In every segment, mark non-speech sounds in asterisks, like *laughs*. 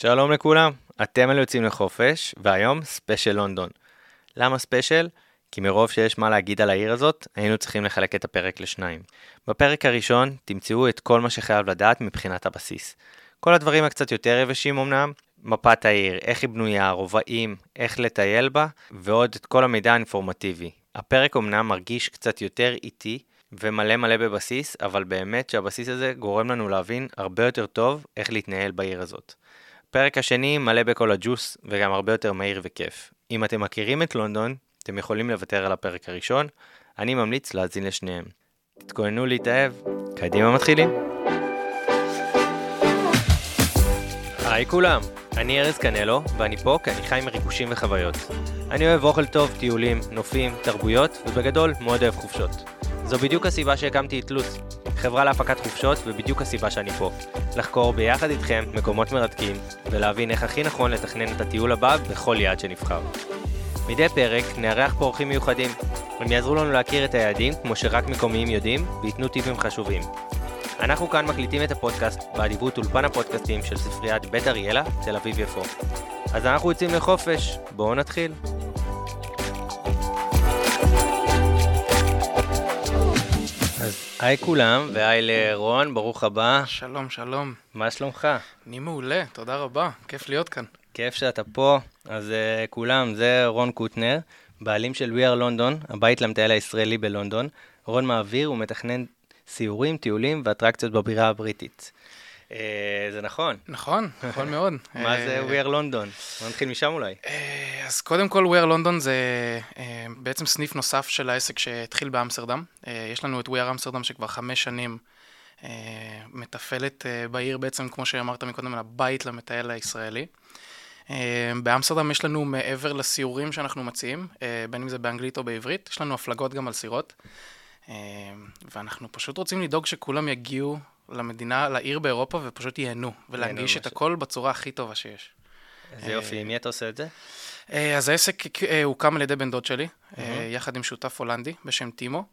שלום לכולם, אתם אלה יוצאים לחופש, והיום special לונדון. למה special? כי מרוב שיש מה להגיד על העיר הזאת, היינו צריכים לחלק את הפרק לשניים. בפרק הראשון תמצאו את כל מה שחייב לדעת מבחינת הבסיס. כל הדברים הקצת יותר יבשים אמנם, מפת העיר, איך היא בנויה, רובעים, איך לטייל בה, ועוד את כל המידע האינפורמטיבי. הפרק אמנם מרגיש קצת יותר איטי, ומלא מלא בבסיס, אבל באמת שהבסיס הזה גורם לנו להבין הרבה יותר טוב איך להתנהל בעיר הזאת. הפרק השני מלא בכל הג'וס, וגם הרבה יותר מהיר וכיף. אם אתם מכירים את לונדון, אתם יכולים לוותר על הפרק הראשון, אני ממליץ להאזין לשניהם. תתכוננו להתאהב, קדימה מתחילים. היי כולם, אני ארז קנלו, ואני פה כי אני חי מריגושים וחוויות. אני אוהב אוכל טוב, טיולים, נופים, תרבויות, ובגדול מאוד אוהב חופשות. זו בדיוק הסיבה שהקמתי את לוץ, חברה להפקת חופשות, ובדיוק הסיבה שאני פה. לחקור ביחד איתכם מקומות מרתקים, ולהבין איך הכי נכון לתכנן את הטיול הבא בכל יעד שנבחר. מדי פרק נארח פה אורחים מיוחדים. הם יעזרו לנו להכיר את היעדים כמו שרק מקומיים יודעים, וייתנו טיפים חשובים. אנחנו כאן מקליטים את הפודקאסט באדיבות אולפן הפודקאסטים של ספריית בית אריאלה, תל אביב יפו. אז אנחנו יוצאים לחופש, בואו נתחיל. היי כולם, והי לרון, ברוך הבא. שלום, שלום. מה שלומך? אני מעולה, תודה רבה, כיף להיות כאן. כיף שאתה פה. אז uh, כולם, זה רון קוטנר, בעלים של We are London, הבית למטייל הישראלי בלונדון. רון מעביר ומתכנן סיורים, טיולים ואטרקציות בבירה הבריטית. Uh, זה נכון. נכון, נכון מאוד. *laughs* מה זה אה, We are London? בוא נתחיל משם אולי. אה, אז קודם כל, We are London זה אה, בעצם סניף נוסף של העסק שהתחיל באמסטרדם. אה, יש לנו את We are אמסטרדם שכבר חמש שנים אה, מתפעלת אה, בעיר בעצם, כמו שאמרת מקודם, על הבית למטייל הישראלי. אה, באמסטרדם יש לנו מעבר לסיורים שאנחנו מציעים, אה, בין אם זה באנגלית או בעברית, יש לנו הפלגות גם על סירות. אה, ואנחנו פשוט רוצים לדאוג שכולם יגיעו למדינה, לעיר באירופה, ופשוט ייהנו, ולהנגיש את. הכל בצורה הכי טובה שיש. איזה יופי, עם מי אתה עושה את זה? אה, אז העסק אה, הוקם על ידי בן דוד שלי, אה, יחד עם שותף הולנדי בשם טימו.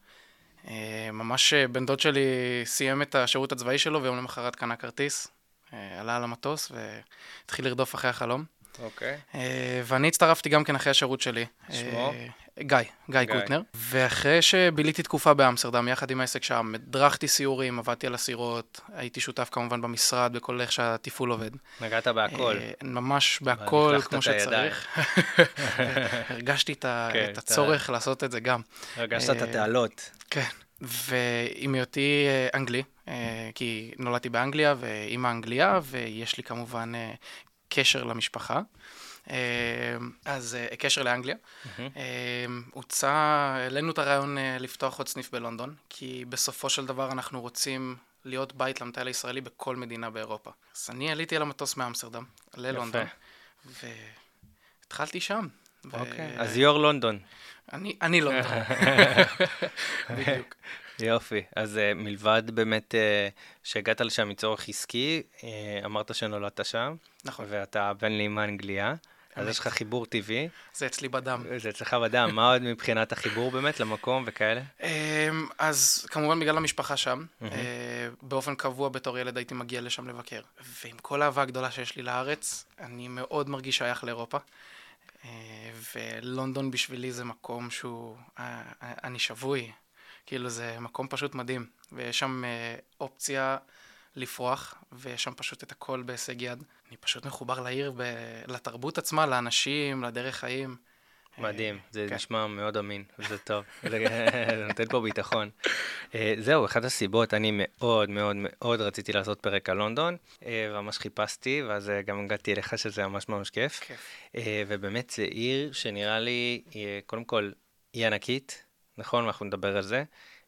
אה, ממש אה, בן דוד שלי סיים את השירות הצבאי שלו, ויום למחרת קנה כרטיס, אה, עלה על המטוס והתחיל לרדוף אחרי החלום. אוקיי. אה, ואני הצטרפתי גם כן אחרי השירות שלי. שמו? אה, גיא, גיא גיא. קוטנר. ואחרי שביליתי תקופה באמסטרדם, יחד עם העסק שם, הדרכתי סיורים, עבדתי על הסירות, הייתי שותף כמובן במשרד, בכל איך שהתפעול עובד. נגעת בהכל. אה, ממש בהכל, כמו. שצריך. *laughs* הרגשתי את כן, את אתה- הצורך לעשות את זה גם. הרגשת את התעלות. כן. ועם היותי אנגלי, כי נולדתי באנגליה ואימא אנגליה, ויש לי כמובן קשר למשפחה. אה, אז אה, קשר לאנגליה. אה, הוצע, העלינו את הרעיון לפתוח עוד סניף בלונדון, כי בסופו של דבר אנחנו רוצים להיות בית למטייל הישראלי בכל מדינה באירופה. אז אני עליתי על המטוס מאמסטרדם ללונדון, והתחלתי שם. אוקיי. אז יו"ר לונדון. אני, אני לונדון. *laughs* בדיוק. יופי. אז uh, מלבד באמת uh, שהגעת לשם מצורך עסקי, uh, אמרת שנולדת שם, נכון, ואתה בן לאמא אנגליה, אז. יש לך חיבור טבעי, זה אצלי בדם. זה אצלך בדם, מה עוד מבחינת החיבור באמת למקום וכאלה? אמ, אז כמובן בגלל המשפחה שם, באופן קבוע בתור ילד הייתי מגיע לשם לבקר. ועם כל האהבה הגדולה שיש לי לארץ, אני מאוד מרגיש שייך לאירופה. ולונדון בשבילי זה מקום שהוא, אני שבוי. כאילו זה מקום פשוט מדהים. ויש שם אה, אופציה לפרוח, ויש שם פשוט את הכל בהישג יד. אני פשוט מחובר לעיר, ב- לתרבות עצמה, לאנשים, לדרך חיים. מדהים, זה כן. נשמע מאוד אמין, זה טוב, *laughs* זה נותן פה ביטחון. אה, זהו, אחת הסיבות, אני מאוד מאוד מאוד רציתי לעשות פרק על לונדון, אה, וממש חיפשתי, ואז אה, גם הגעתי אליך שזה ממש ממש כיף. אה, ובאמת זה עיר שנראה לי, אה, קודם כל, היא ענקית, נכון? ואנחנו נדבר על זה.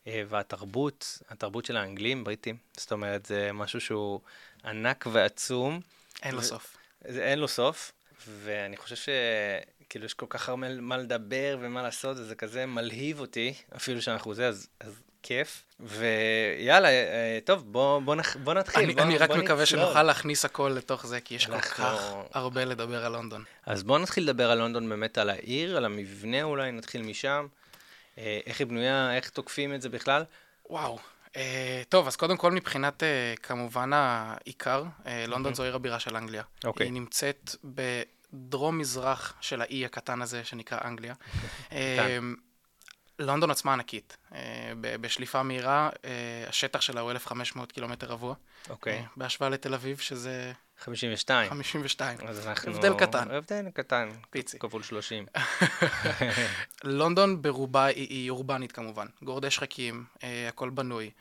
אה, והתרבות, התרבות של האנגלים, בריטים, זאת אומרת, זה משהו שהוא ענק ועצום. אין לו סוף. זה אין לו סוף, ואני חושב שכאילו יש כל כך הרבה מה לדבר ומה לעשות, וזה כזה מלהיב אותי, אפילו שאנחנו זה, אז, אז כיף. ויאללה, אה, טוב, בוא, בוא, נח, בוא נתחיל. אני, בוא, אני רק בוא מקווה נצלול. שנוכל להכניס הכל לתוך זה, כי יש כל אנחנו- כך הרבה לדבר על לונדון. אז בואו נתחיל לדבר על לונדון באמת, על העיר, על המבנה אולי, נתחיל משם. אה, איך היא בנויה, איך תוקפים את זה בכלל? וואו, אה, טוב, אז קודם כל מבחינת אה, כמובן העיקר, אה, לונדון זו עיר הבירה של אנגליה. אוקיי. היא נמצאת בדרום-מזרח של האי הקטן הזה שנקרא אנגליה. אה, לונדון עצמה ענקית. בשליפה מהירה, השטח שלה הוא 1,500 קילומטר רבוע. אוקיי. אה, בהשוואה לתל אביב, שזה 52. 52. אז אנחנו... הבדל קטן. הבדל קטן. פיצי. כפול 30. *laughs* לונדון ברובה היא, היא אורבנית כמובן, גורדי שחקים, אה, הכל בנוי.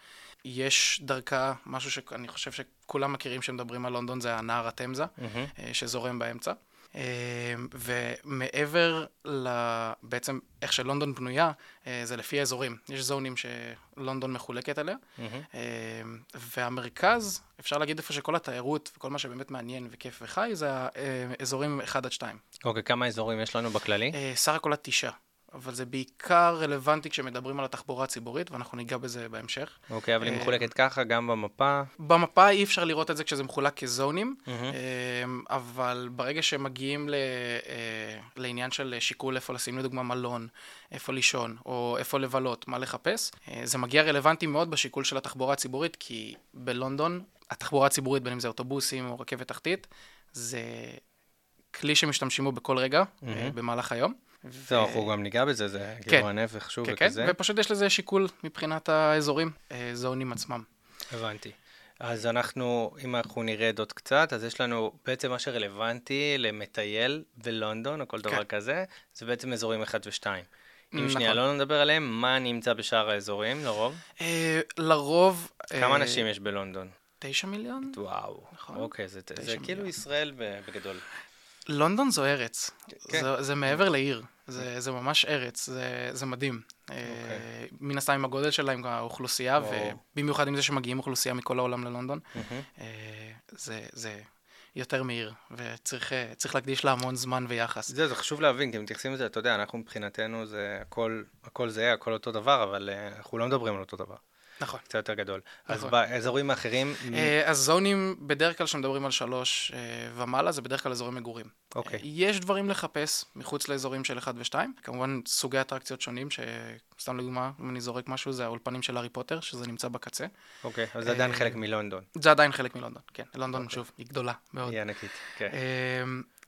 יש דרכה, משהו שאני חושב שכולם מכירים שמדברים על לונדון, זה הנהר התמזה, מהמם. אה, שזורם באמצע. אה, ומעבר ל... בעצם איך שלונדון בנויה, אה, זה לפי האזורים. יש זונים שלונדון מחולקת עליה. אה, והמרכז, אפשר להגיד איפה שכל התיירות וכל מה שבאמת מעניין וכיף וחי, זה האזורים 1 עד 2. אוקיי, כמה אזורים יש לנו בכללי? אה, סך הכל עד תשעה, אבל זה בעיקר רלוונטי כשמדברים על התחבורה הציבורית, ואנחנו ניגע בזה בהמשך. אוקיי, אבל היא אה, מחולקת ככה גם במפה. במפה אי אפשר לראות את זה כשזה מחולק כזונים. אה, אבל ברגע שמגיעים ל, אה, לעניין של שיקול איפה לשים לדוגמה מלון, איפה לישון, או איפה לבלות, מה לחפש, זה מגיע רלוונטי מאוד בשיקול של התחבורה הציבורית, כי בלונדון התחבורה הציבורית, בין אם זה אוטובוסים או רכבת תחתית, זה כלי שמשתמשים בו בכל רגע מהמם. במהלך היום. זהו, אנחנו גם ניגע בזה, זה כן. כאילו הנפח שוב כן, כן, וכזה. ופשוט יש לזה שיקול מבחינת האזורים, אה, זונים עצמם. הבנתי. אז אנחנו, אם אנחנו נרד עוד קצת, אז יש לנו בעצם מה שרלוונטי למטייל בלונדון, או כל דבר כן. כזה, זה בעצם אזורים 1 ו-2. אם נכון. שנייה לא נדבר עליהם, מה נמצא בשאר האזורים לרוב? אה, לרוב... כמה אה, אנשים יש בלונדון? תשע מיליון? וואו. נכון. אוקיי, זה זה כאילו. ישראל בגדול. לונדון זו ארץ. כן. זה, זה מעבר לעיר. זה, זה ממש ארץ, זה, זה מדהים. אה, מן הסתם עם הגודל שלה, עם האוכלוסייה, ברור. ובמיוחד עם זה שמגיעים אוכלוסייה מכל העולם ללונדון. אה, זה, זה יותר מעיר, וצריך אה, להקדיש לה המון זמן ויחס. זה, זה חשוב להבין, כי מתייחסים לזה, אתה יודע, אנחנו מבחינתנו זה הכל, הכל זהה, הכל אותו דבר, אבל אנחנו לא מדברים על אותו דבר, נכון. קצת יותר גדול. אז נכון. באזורים האחרים, אה, אז זונים, בדרך כלל כשמדברים על שלוש אה, ומעלה, זה בדרך כלל אזורי מגורים. אוקיי. אה, יש דברים לחפש מחוץ לאזורים של 1 ו-2, כמובן סוגי אטרקציות שונים, שסתם לדוגמה, אם אני זורק משהו, זה האולפנים של הארי פוטר, שזה נמצא בקצה. אוקיי, אז זה עדיין אה, חלק מלונדון, זה עדיין חלק מלונדון, כן. לונדון, אוקיי. שוב, היא גדולה מאוד. היא ענקית, כן.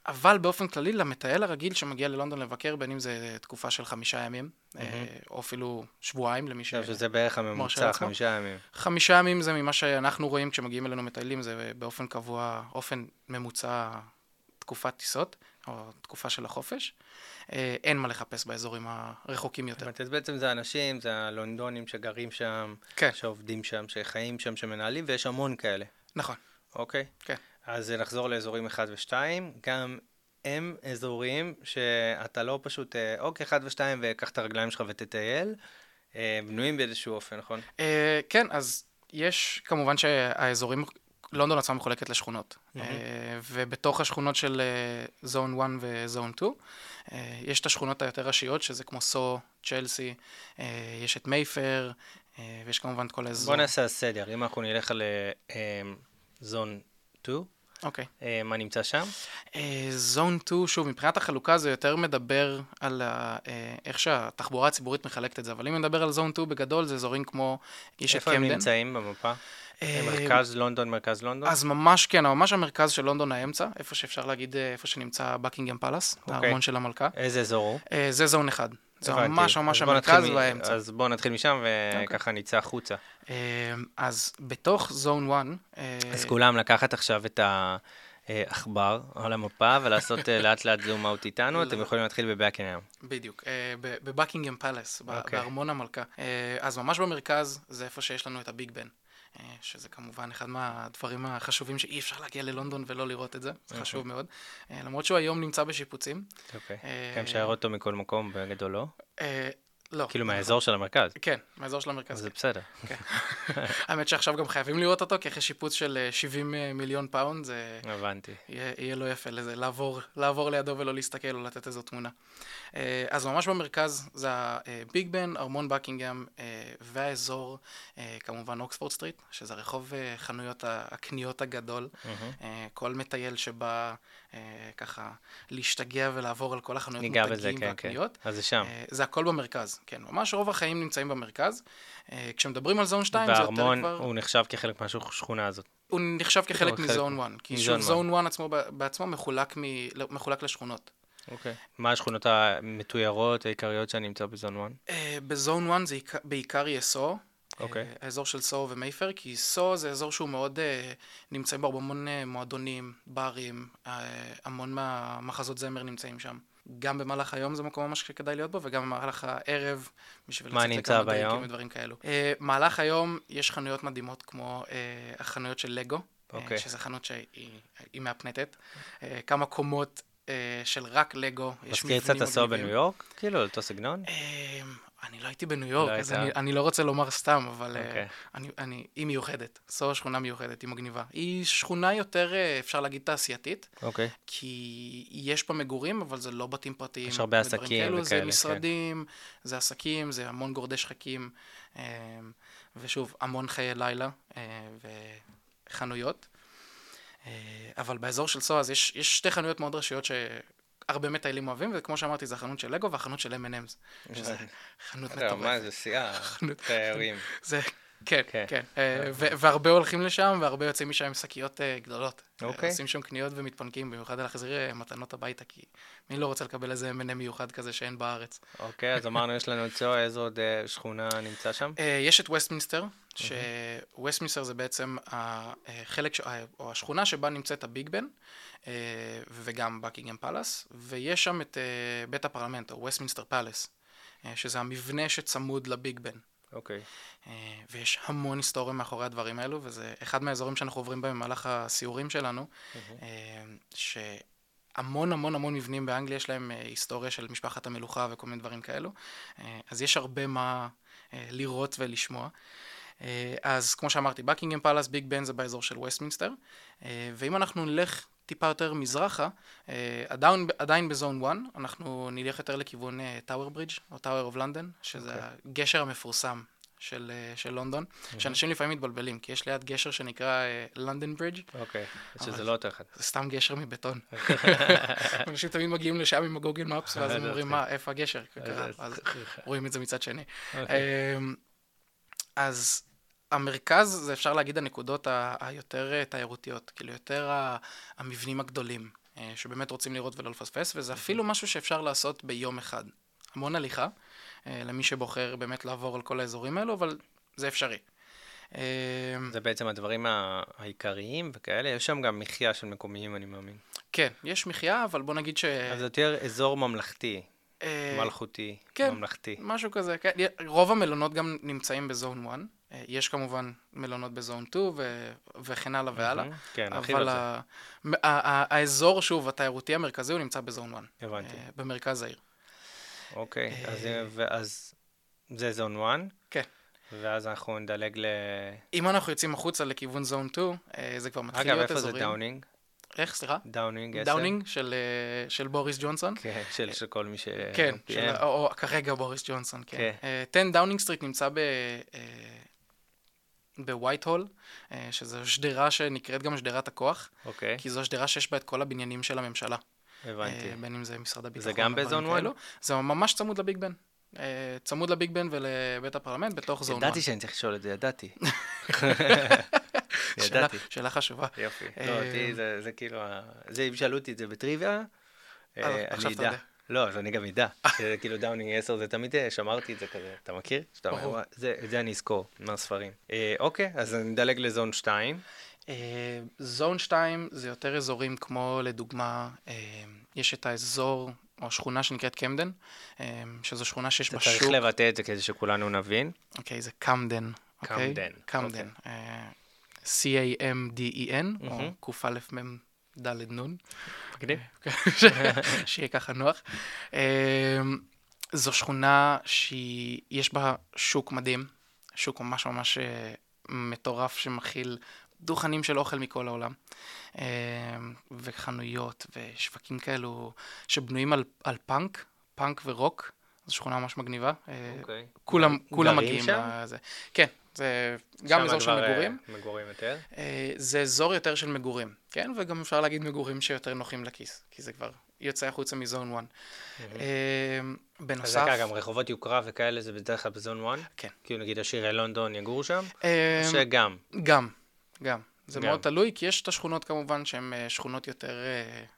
אבל באופן כללי, למטייל הרגיל שמגיע ללונדון לבקר, בין אם זה תקופה של חמישה ימים, אה, או אפילו שבועיים למי ש... שזה בערך הממוצע. חמישה ימים. חמישה ימים זה ממה שאנחנו רואים כשמגיעים אלינו מטיילים, זה באופן קבוע, אופן ממוצע תקופת טיסות, או תקופה של החופש. אה, אין מה לחפש באזורים הרחוקים יותר. אז בעצם זה אנשים, זה הלונדונים שגרים שם, כן, שעובדים שם, שחיים שם, שמנהלים, ויש המון כאלה, נכון. אוקיי? כן. אז נחזור לאזורים 1 ו-2, גם הם אזורים שאתה לא פשוט, אה, אוקיי, 1 ו-2 וקח את הרגליים שלך ותטייל, אה, בנויים באיזשהו אופן, נכון? אה, כן, אז יש כמובן שהאזורים, לונדון עצמה מחולקת לשכונות. ובתוך השכונות של זון 1 וזון 2, אה, יש את השכונות היותר ראשיות, שזה כמו סו, צ'לסי, יש את מייפר, ויש כמובן את כל האזור. בוא נעשה סדר, אם אנחנו נלך על זון 2, אוקיי. אה, מה נמצא שם? זון 2, שוב, מבחינת החלוקה זה יותר מדבר על ה, אה, איך שהתחבורה הציבורית מחלקת את זה, אבל אם נדבר על זון 2 בגדול, זה אזורים כמו, יש את איפה הם קמדן. נמצאים במפה? אה, מרכז לונדון, מרכז לונדון? אז ממש כן, ממש המרכז של לונדון האמצע, איפה שאפשר להגיד, איפה שנמצא בקינגהם פלאס, אוקיי. הארמון של המלכה. איזה אזור הוא? זה זון אחד. זה הבנתי. ממש ממש המרכז והאמצע. אז בואו נתחיל משם אוקיי. וככה נצא החוצה. אה, אז בתוך זון 1, אה, אז כולם לקחת עכשיו את העכבר על המפה ולעשות אה, לאט לאט זום אאוט איתנו, אתם. יכולים להתחיל בבקינגהם. בדיוק, אה, בבקינגהם פלאס, ב- אוקיי. בארמון המלכה. אז ממש במרכז זה איפה שיש לנו את הביג בן. אה, שזה כמובן אחד מהדברים החשובים שאי אפשר להגיע ללונדון ולא לראות את זה, זה אוקיי. חשוב מאוד. אה, למרות שהוא היום נמצא בשיפוצים. אוקיי. אה, כן, משער אותו מכל מקום בגדול לא? אה, לא. כאילו. מהאזור של המרכז. כן, מהאזור של המרכז. זה בסדר. *laughs* האמת שעכשיו גם חייבים לראות אותו, כי אחרי שיפוץ של אה, 70 מיליון פאונד, זה הבנתי. יהיה, לא יפה לזה, לעבור, לידו ולא להסתכל או לתת איזו תמונה. אה, אז ממש במרכז זה הביג בן, ארמון בקינגהם אה, והאזור, אה, כמובן אוקספורד סטריט, שזה רחוב אה, חנויות הקניות הגדול. אה, כל מטייל שבא אה, ככה להשתגע ולעבור על כל החנויות ניגע בזה, מותגים כן, כן. והקניות. אז זה שם. אה, זה הכל במרכז. כן, ממש רוב החיים נמצאים במרכז. אה, כשמדברים על זון 2 זה יותר והארמון כבר... הוא נחשב כחלק מהשכונה הזאת. הוא נחשב כחלק חלק- מזון 1. כי שוב, זון 1 עצמו בעצמו מחולק, מ... לא, מחולק לשכונות. אוקיי. מה השכונות המתוירות העיקריות שאני נמצא בזון 1? אה, בזון 1 זה עיקר- בעיקר יהיה סו. אוקיי. אה, האזור של סו ומייפר, כי סו זה אזור שהוא מאוד, אה, נמצאים בו המון אה, מועדונים, ברים, המון מהמחזות זמר נמצאים שם. גם במהלך היום זה מקום ממש שכדאי להיות בו, וגם במהלך הערב, בשביל לצאת לכמה ביום? דייטים ודברים כאלו. אה, מהלך היום יש חנויות מדהימות כמו אה, החנויות של לגו, אה, אוקיי. שזו חנות שהיא היא מהפנטת. אה, כמה קומות של רק לגו, מזכיר קצת מגניבים. בניו יורק? כאילו, אותו סגנון? אני לא הייתי בניו יורק, לא אז? אני, אני לא רוצה לומר סתם, אבל אוקיי. okay. אני, אני, היא מיוחדת. סו שכונה מיוחדת, היא מגניבה. היא שכונה יותר, אה, אפשר להגיד, תעשייתית, אוקיי. כי יש בה מגורים, אבל זה לא בתים פרטיים. יש הרבה עסקים כאלו, וכאלה, זה כן. משרדים, זה עסקים, זה המון גורדי שחקים, אמ, ושוב, המון חיי לילה אה, וחנויות. אה, אבל באזור של סו, אז יש, יש שתי חנויות מאוד ראשיות שהרבה מטיילים אוהבים, וכמו שאמרתי, זה החנות של לגו והחנות של M&M's, שזה *laughs* חנות לא, מה מטורפת. זה שיאה? *laughs* חנות- תיירים. זה, כן, כן. כן. אה, והרבה הולכים לשם, והרבה יוצאים משם עם שקיות אה, גדולות. אוקיי. עושים שם קניות ומתפנקים, במיוחד להחזיר אה, מתנות הביתה, כי מי לא רוצה לקבל איזה M&M מיוחד כזה שאין בארץ. אוקיי, אז אמרנו, יש לנו את סוהו, איזו עוד שכונה נמצא שם? יש את ווסטמינסטר, שווסטמינסטר זה בעצם החלק, או השכונה שבה נמצאת הביג בן, וגם בקינגהם פלאס, ויש שם את אה, בית הפרלמנט, או ווסטמינסטר פלאס, אה, שזה המבנה שצמוד לביג בן. אוקיי. אה, ויש המון היסטוריה מאחורי הדברים האלו, וזה אחד מהאזורים שאנחנו עוברים בהם במהלך הסיורים שלנו, אה, שהמון המון המון מבנים באנגליה יש להם אה, היסטוריה של משפחת המלוכה וכל מיני דברים כאלו, אה, אז יש הרבה מה אה, לראות ולשמוע. אה, אז כמו שאמרתי, בקינגהם פלאס, ביג בן זה באזור של ווסטמינסטר, אה, ואם אנחנו נלך טיפה יותר מזרחה, אה, עדיין, עדיין בזון 1, אנחנו נלך יותר לכיוון טאוור ברידג' או טאוור אוף לונדון, שזה אוקיי. הגשר המפורסם של, אה, של לונדון, שאנשים לפעמים מתבלבלים, כי יש ליד גשר שנקרא לונדון ברידג', אוקיי. שזה לא אותו אחד. זה סתם גשר מבטון. *laughs* אנשים תמיד מגיעים לשם עם הגוגל מפס, ואז הם *laughs* אומרים, מצחיק. מה, איפה הגשר? אז- רואים את זה מצד שני. אוקיי. אמ, אז המרכז זה אפשר להגיד הנקודות ה- היותר אה, תיירותיות, כאילו יותר ה- המבנים הגדולים, אה, שבאמת רוצים לראות ולא לפספס, וזה אפילו משהו שאפשר לעשות ביום אחד. המון הליכה, אה, למי שבוחר באמת לעבור על כל האזורים האלו, אבל זה אפשרי. זה בעצם הדברים העיקריים וכאלה, יש שם גם מחיה של מקומיים, אני מאמין. כן, יש מחיה, אבל בוא נגיד ש... אז זה יותר אזור ממלכתי, מלכותי, כן. ממלכתי. משהו כזה, כן. רוב המלונות גם נמצאים ב zone 1. אה, יש כמובן מלונות ב zone 2 ו- וכן הלאה והלאה. כן, נרחיב אבל על זה. ה- ה- ה- האזור, שוב, התיירותי המרכזי, הוא נמצא ב zone 1. הבנתי. אה, במרכז העיר. אוקיי, אה, אז ואז זה zone 1. כן. ואז אנחנו נדלג ל... אם אנחנו יוצאים החוצה לכיוון zone 2, אה, זה כבר מתחיל אגב, להיות איפה זה אזורים. דאונינג? איך, סליחה? דאונינג 10? דאונינג של, של בוריס ג'ונסון. כן, של של כל מי ש... כן. של, או, או כרגע בוריס ג'ונסון, כן. כן. אה, 10 דאונינג סטריט נמצא ב... אה, בווייט הול, אה, שזו שדרה שנקראת גם שדרת הכוח, אוקיי, כי זו שדרה שיש בה את כל הבניינים של הממשלה. הבנתי. אה, בין אם זה משרד הביטחון. גם ודברים ב zone כאלו. 1? זה ממש צמוד לביג בן. אה, צמוד לביג בן ולבית הפרלמנט בתוך zone 1. ידעתי שאני צריך לשאול את זה, ידעתי. *laughs* ידעתי. שאלה חשובה. יופי. לא, אותי זה זה כאילו, זה אם שאלו אותי את זה בטריוויה, אני אדע. לא, אז אני גם אדע. כאילו דאונינג 10 זה תמיד אה, שמרתי את זה כזה. אתה מכיר? שאתה אומר, ברור. "וואי, זה- את זה אני אזכור מהספרים. אה, אוקיי, אז אני אדלג ל zone 2. אה, zone 2 זה יותר אזורים כמו לדוגמה, אה, יש את האזור או השכונה שנקראת קמדן, אה, שזו שכונה שיש אתה בה צריך שוק. לבטא את זה כדי שכולנו נבין. אוקיי, זה קמדן. אוקיי? קמדן, קמדן. אה, C-A-M-D-E-N, או מהמם. קא"מ ד' נ'. מגניב. *laughs* שיהיה ככה נוח. אה, זו שכונה שיש בה שוק מדהים, שוק ממש ממש אה, מטורף שמכיל דוכנים של אוכל מכל העולם, אה, וחנויות ושווקים כאלו שבנויים על, על פאנק, פאנק ורוק, זו שכונה ממש מגניבה. אה, אוקיי. כולם, כולם מגיעים שם? לזה. כן, זה גם שם אזור של אה, מגורים. מגורים יותר. אה, זה אזור יותר של מגורים, כן? וגם אפשר להגיד מגורים שיותר נוחים לכיס, כי זה כבר יוצא החוצה מזון 1. אז בנוסף... דקה, גם רחובות יוקרה וכאלה זה בדרך כלל בזון 1? כן. כאילו נגיד השירי לונדון יגורו שם? אה, שגם. גם, גם. זה גם. מאוד תלוי, כי יש את השכונות כמובן שהן אה, שכונות יותר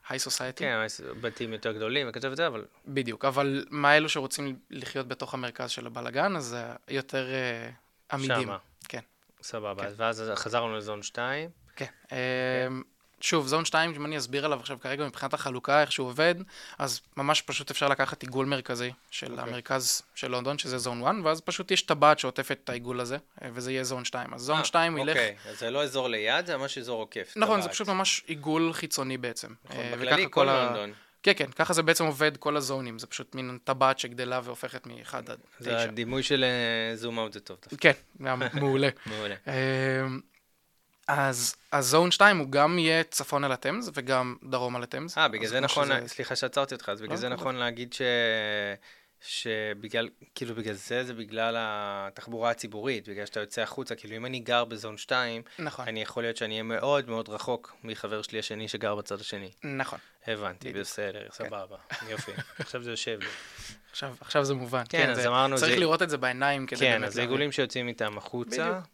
היי סוסייטי. כן, בתים יותר גדולים וכזה וזה, אבל בדיוק, אבל מה אלו שרוצים לחיות בתוך המרכז של הבלגן, אז זה יותר אה, עמידים. שמה. כן. סבבה. כן. אז ואז חזרנו לזון 2. כן. אה, שוב, זון 2, אם אני אסביר עליו עכשיו כרגע מבחינת החלוקה, איך שהוא עובד, אז ממש פשוט אפשר לקחת עיגול מרכזי של אוקיי. המרכז של לונדון, שזה זון 1, ואז פשוט יש טבעת שעוטפת את העיגול הזה, אה, וזה יהיה זון 2. אז זון 2 הוא ילך... אוקיי, אז זה לא אזור ליד, זה ממש אזור עוקף. נכון, זה טבעת. פשוט ממש עיגול חיצוני בעצם. נכון, אה, בכללי וככה כל ה- לונדון. כן, כן, ככה זה בעצם עובד כל הזונים, זה פשוט מין טבעת שגדלה והופכת מ-1 עד 9. זה הדימוי של אה, זום אאוט זה טוב. כן, מעולה. *laughs* מעולה. אמ, אז הזון 2 הוא גם יהיה צפון על התמז וגם דרום על התמז. אה, בגלל זה נכון, שזה- סליחה שעצרתי אותך, אז בגלל לא, זה לא. נכון להגיד ש... שבגלל, כאילו בגלל זה, זה בגלל התחבורה הציבורית, בגלל שאתה יוצא החוצה, כאילו אם אני גר בזון 2, נכון, אני יכול להיות שאני אהיה מאוד מאוד רחוק מחבר שלי השני שגר בצד השני. נכון. הבנתי, בדיוק. בסדר, סבבה, יופי. עכשיו זה יושב לי. עכשיו, עכשיו זה מובן. כן, אז זה- אמרנו, צריך זה- לראות את זה בעיניים כדי כן, באמת אז זה להבין. עיגולים שיוצאים איתם החוצה. בדיוק.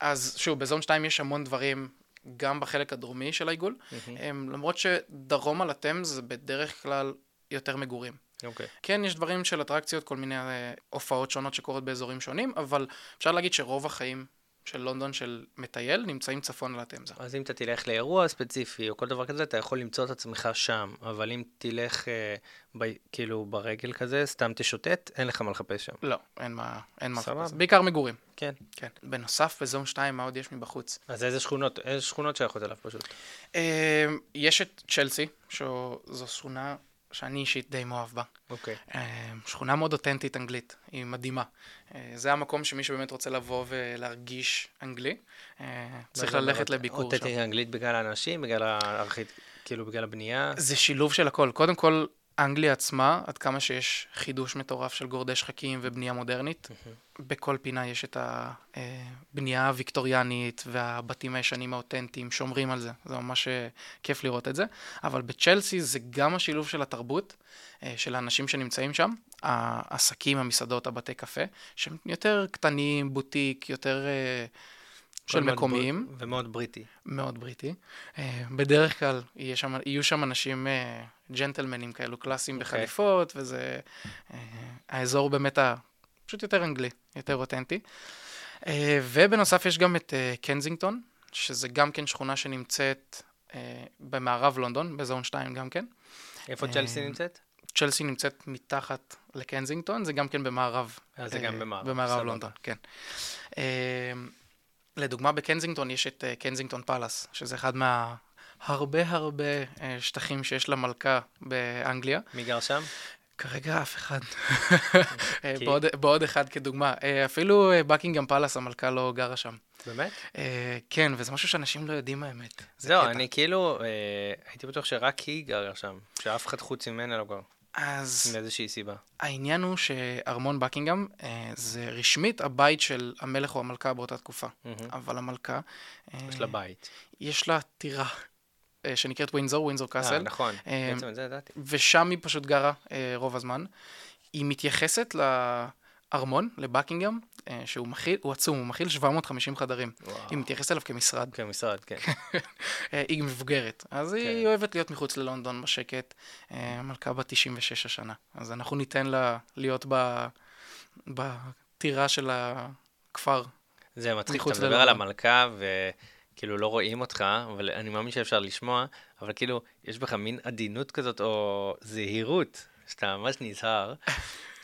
אז שוב, בזון 2 יש המון דברים, גם בחלק הדרומי של העיגול. אמ, למרות שדרום על התמז זה בדרך כלל יותר מגורים. אוקיי. כן, יש דברים של אטרקציות, כל מיני אה, הופעות שונות שקורות באזורים שונים, אבל אפשר להגיד שרוב החיים של לונדון של מטייל נמצאים צפון על התמזה. אז אם אתה תלך לאירוע ספציפי או כל דבר כזה, אתה יכול למצוא את עצמך שם, אבל אם תלך אה, ב, כאילו ברגל כזה, סתם תשוטט, אין לך מה לחפש שם. לא, אין מה, אין מה סבבה. לחפש. בעיקר מגורים. כן. כן. בנוסף, בזון 2, מה עוד יש מבחוץ? אז איזה שכונות, איזה שכונות שייכות אליו פשוט? אה, יש את צ'לסי, שזו שכונה שאני אישית די מאוהב בה. אוקיי. אה, שכונה מאוד אותנטית אנגלית, היא מדהימה. אה, זה המקום שמי שבאמת רוצה לבוא ולהרגיש אנגלי, אה, צריך ללכת לביקור שם. אותנטי אנגלית בגלל האנשים, בגלל הארכית, כאילו בגלל הבנייה. זה שילוב של הכל. קודם כל, אנגליה עצמה, עד כמה שיש חידוש מטורף של גורדי שחקים ובנייה מודרנית, בכל פינה יש את הבנייה הוויקטוריאנית והבתים הישנים האותנטיים, שומרים על זה. זה ממש אה, כיף לראות את זה. אבל בצ'לסי זה גם השילוב של התרבות, אה, של האנשים שנמצאים שם, העסקים, המסעדות, הבתי קפה, שהם יותר קטנים, בוטיק, יותר אה, של מקומיים. בר- ומאוד בריטי. מאוד בריטי. אה, בדרך כלל שם, יהיו שם אנשים אה, ג'נטלמנים כאלו קלאסיים אוקיי. בחליפות, וזה... אה, האזור באמת ה... פשוט יותר אנגלי, יותר אותנטי. ובנוסף יש גם את קנזינגטון, שזה גם כן שכונה שנמצאת במערב לונדון, בזון 2 גם כן. איפה צ'לסי נמצאת? צ'לסי נמצאת מתחת לקנזינגטון, זה גם כן במערב. זה גם במערב, במערב. לונדון, כן. לדוגמה, בקנזינגטון יש את אה, קנזינגטון פלאס, שזה אחד מה... הרבה הרבה אה, שטחים שיש למלכה באנגליה. מי גר שם? כרגע אף אחד. *laughs* אה, בעוד, בעוד אחד כדוגמה. אפילו בקינגהם פלאס, המלכה לא גרה שם. באמת? כן, וזה משהו שאנשים לא יודעים האמת. זה זהו, קטע. אני כאילו, הייתי בטוח שרק היא גרה שם, שאף אחד חוץ ממנה לא גר, אז מאיזושהי סיבה. העניין הוא שארמון בקינגהם אה, זה רשמית הבית של המלך או המלכה באותה תקופה. מהמם. אבל המלכה... אה, יש לה בית. יש לה טירה אה, שנקראת ווינזור, ווינזור אה, קאסל, נכון, אה, בעצם את זה ידעתי. ושם היא פשוט גרה אה, רוב הזמן. היא מתייחסת לארמון, לבקינגהם, אה, שהוא מכיל, הוא עצום, הוא מכיל 750 חדרים. וואו. היא מתייחסת אליו כמשרד. כמשרד, כן. *laughs* אה, היא מבוגרת, אז היא כן. אוהבת להיות מחוץ ללונדון בשקט. אה, מלכה בת 96 השנה. אז אנחנו ניתן לה להיות ב- בטירה של הכפר. זה מצחיק, אתה מדבר על. המלכה, וכאילו לא רואים אותך, אבל אני מאמין שאפשר לשמוע, אבל כאילו, יש בך מין עדינות כזאת, או זהירות, שאתה ממש נזהר, *laughs*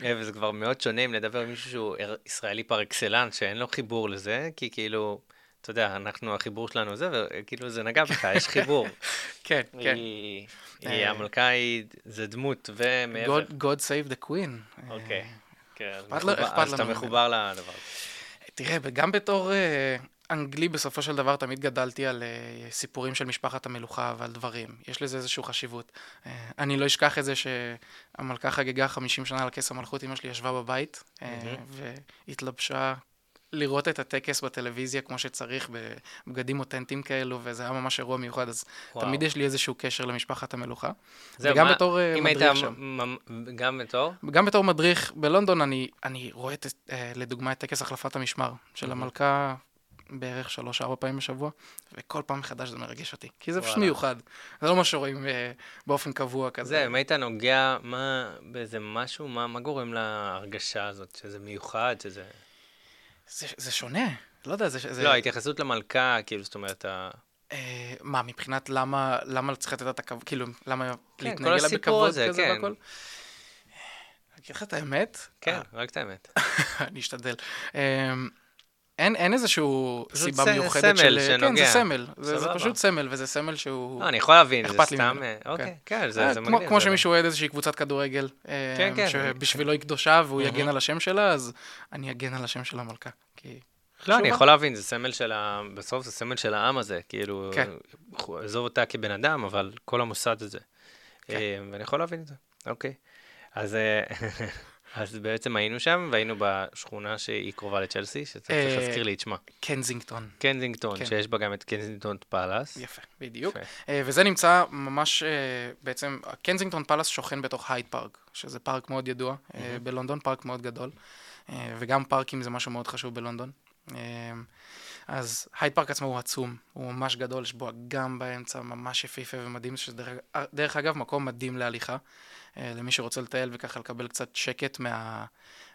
וזה כבר מאוד שונה אם לדבר עם מישהו שהוא ישראלי פר אקסלנס, שאין לו חיבור לזה, כי כאילו, אתה יודע, אנחנו, החיבור שלנו זה, וכאילו זה נגע בך, יש חיבור. כן, *laughs* כן. היא, היא, אה. המלכה היא, זה דמות, ומעבר. God, God save the queen. אה, אוקיי. כן, אז אתה. מחובר לדבר. תראה, גם בתור אה, אנגלי, בסופו של דבר תמיד גדלתי על אה, סיפורים של משפחת המלוכה ועל דברים. יש לזה איזושהי חשיבות. אה, אני לא אשכח את זה שהמלכה חגגה 50 שנה על כס המלכות, אמא שלי ישבה בבית מהמם. והתלבשה לראות את הטקס בטלוויזיה כמו שצריך, בבגדים אותנטיים כאלו, וזה היה ממש אירוע מיוחד, אז וואו. תמיד יש לי איזשהו קשר למשפחת המלוכה. זהו, וגם מה, בתור אם מדריך היית, שם. מ- גם בתור? גם בתור מדריך בלונדון, אני, אני רואה את, לדוגמה את טקס החלפת המשמר של מהמם. המלכה בערך שלוש-ארבע פעמים בשבוע, וכל פעם מחדש זה מרגש אותי, כי זה פשוט. מיוחד. זה לא מה שרואים אה, באופן קבוע כזה. זה, אם היית נוגע מה, באיזה משהו, מה, מה גורם להרגשה הזאת, שזה מיוחד, שזה... זה, זה שונה, לא יודע, זה... זה לא, ההתייחסות למלכה, כאילו, זאת אומרת, ה... אה, מה, מבחינת למה, למה צריך לתת את הכבוד, כאילו, למה להתנהג אליה הסיפור בכבוד הזה, כזה כן. והכל? אני אגיד לך את האמת? כן, רק את האמת. *laughs* אני אשתדל. אין, אין איזשהו סיבה ס- מיוחדת סמל של... כן, שנוגע. זה סמל. זה, זה. פשוט סמל, וזה סמל שהוא... לא, אני יכול להבין, זה סתם... אה, אוקיי, כן. כן, אה, זה זה כמו, מגניב. כמו זה שמישהו אוהד איזושהי קבוצת כדורגל, כן, אמ, כן. שבשבילו היא קדושה והוא יגן. על השם שלה, אז אני אגן על השם של המלכה. כי... לא, אני. יכול להבין, זה סמל של ה... בסוף זה סמל של העם הזה, כאילו, כן. עזוב אותה כבן אדם, אבל כל המוסד הזה. כן. אה, ואני יכול להבין את זה, אוקיי. אז, אה, *laughs* אז בעצם היינו שם, והיינו בשכונה שהיא קרובה לצ'לסי, שצריך אה, להזכיר לי את שמה. קנזינגטון. קנזינגטון, כן. שיש בה גם את קנזינגטון פאלאס. יפה, בדיוק. אה, וזה נמצא ממש, אה, בעצם, קנזינגטון פלאס שוכן בתוך הייד פארק, שזה פארק מאוד ידוע. בלונדון, פארק מאוד גדול, וגם פארקים זה משהו מאוד חשוב בלונדון. אז הייד פארק עצמו הוא עצום, הוא ממש גדול, יש בו אגם באמצע, ממש יפהפה ומדהים, שדרך דרך אגב, מקום מדהים להליכה, אה, למי שרוצה לטייל וככה לקבל קצת שקט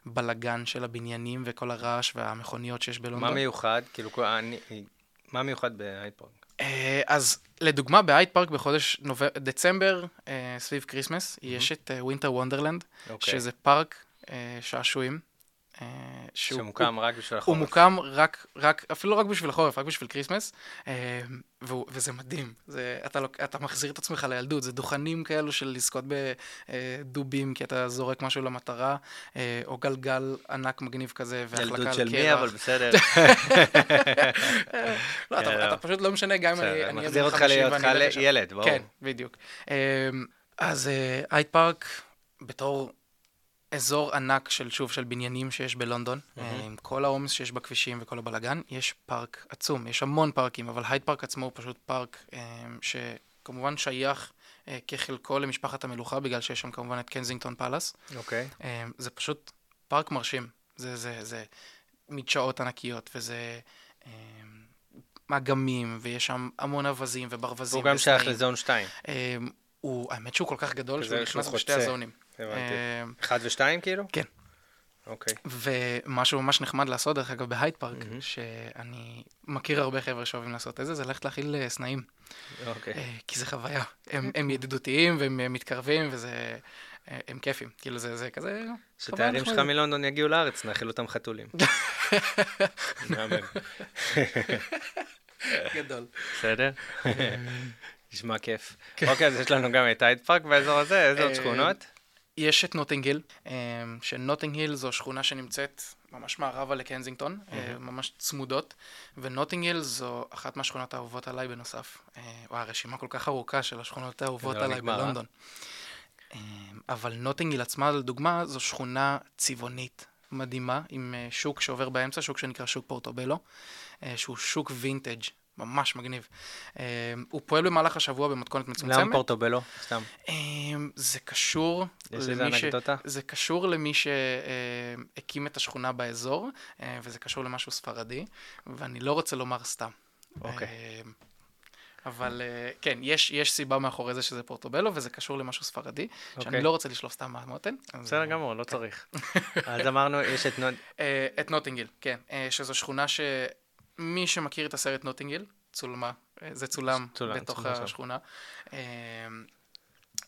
מהבלגן של הבניינים וכל הרעש והמכוניות שיש בלונדון. מה מיוחד? כאילו, אני- מה מיוחד בהייד פארק? אה, אז לדוגמה בהייד פארק בחודש נובמבר, דצמבר, אה, סביב כריסמס, יש את ווינטר וונדרלנד, אוקיי. שזה פארק שעשועים. אה, שהוא- שמוקם רק בשביל החורף. הוא מוקם רק, רק, אפילו לא רק בשביל החורף, רק בשביל כריסמס, אה, והוא, וזה מדהים. זה, אתה, לוק- אתה מחזיר את עצמך לילדות, זה דוכנים כאלו של לזכות בדובים, כי אתה זורק משהו למטרה, אה, או גלגל ענק מגניב כזה, והחלקה על ילדות קרח. של מי, אבל בסדר. *laughs* לא, אתה, כן. אתה פשוט לא משנה, גם אם אני... מחזיר אותך 50 להיותך. ילד, ברור. כן, בדיוק. אז אה, הייד פארק, בתור אזור ענק של, שוב, של בניינים שיש בלונדון. אה, עם כל העומס שיש בכבישים וכל הבלגן, יש פארק עצום, יש המון פארקים, אבל הייד פארק עצמו הוא פשוט פארק אה, שכמובן שייך אה, כחלקו למשפחת המלוכה, בגלל שיש שם כמובן את קנזינגטון פאלאס. אוקיי. אה, זה פשוט פארק מרשים. זה, זה, זה מדשאות ענקיות, וזה אגמים, ויש שם המון אווזים וברווזים. הוא גם שייך. ל zone 2. אה, הוא, האמת שהוא כל כך גדול, שהוא נכנס בשתי. הזונים. הבנתי. אה, אחד ושתיים כאילו? כן. אוקיי. ומשהו ממש נחמד לעשות, דרך אגב, בהייד פארק. שאני מכיר הרבה חבר'ה שאוהבים לעשות את זה, זה ללכת להאכיל אה, סנאים. אוקיי. אה, כי זה חוויה. הם, הם ידידותיים והם אה, מתקרבים וזה... הם כיפים. כאילו זה, זה כזה... שתיירים שלך. מלונדון יגיעו לארץ, נאכיל אותם חתולים. *laughs* *laughs* גדול. בסדר? *laughs* נשמע כיף. אוקיי, אז יש לנו גם את הייד פארק באזור הזה, איזה עוד שכונות? יש את נוטינג אה, שנוטינג היל זו שכונה שנמצאת ממש מערבה לקנזינגטון, אה, ממש צמודות, ונוטינג היל זו אחת מהשכונות האהובות עליי בנוסף. אה, וואי, הרשימה כל כך ארוכה של השכונות האהובות עליי נגמר? בלונדון. אה, אבל נוטינג היל עצמה, לדוגמה, זו שכונה צבעונית מדהימה, עם אה, שוק שעובר באמצע, שוק שנקרא שוק פורטובלו, שהוא שוק וינטג'. ממש מגניב. אה, הוא פועל במהלך השבוע במתכונת מצומצמת. למה פורטובלו? סתם. אמ, זה קשור יש למי ש... אנקדוטה? זה קשור למי שהקים את השכונה באזור, אה, וזה קשור למשהו ספרדי, ואני לא רוצה לומר סתם. אוקיי. אמ, אבל אה, כן, יש, יש סיבה מאחורי זה שזה פורטובלו, וזה קשור למשהו ספרדי, שאני אוקיי. לא רוצה לשלוף סתם מהמותן. אז, בסדר אה, גמור, לא צריך. *laughs* אז אמרנו, יש את. אה, את נוטינגיל, כן, אה, שזו שכונה שמי שמכיר את הסרט נוטינגיל, צולמה, אה, זה צולם צולם, בתוך צולם שם. השכונה. אה,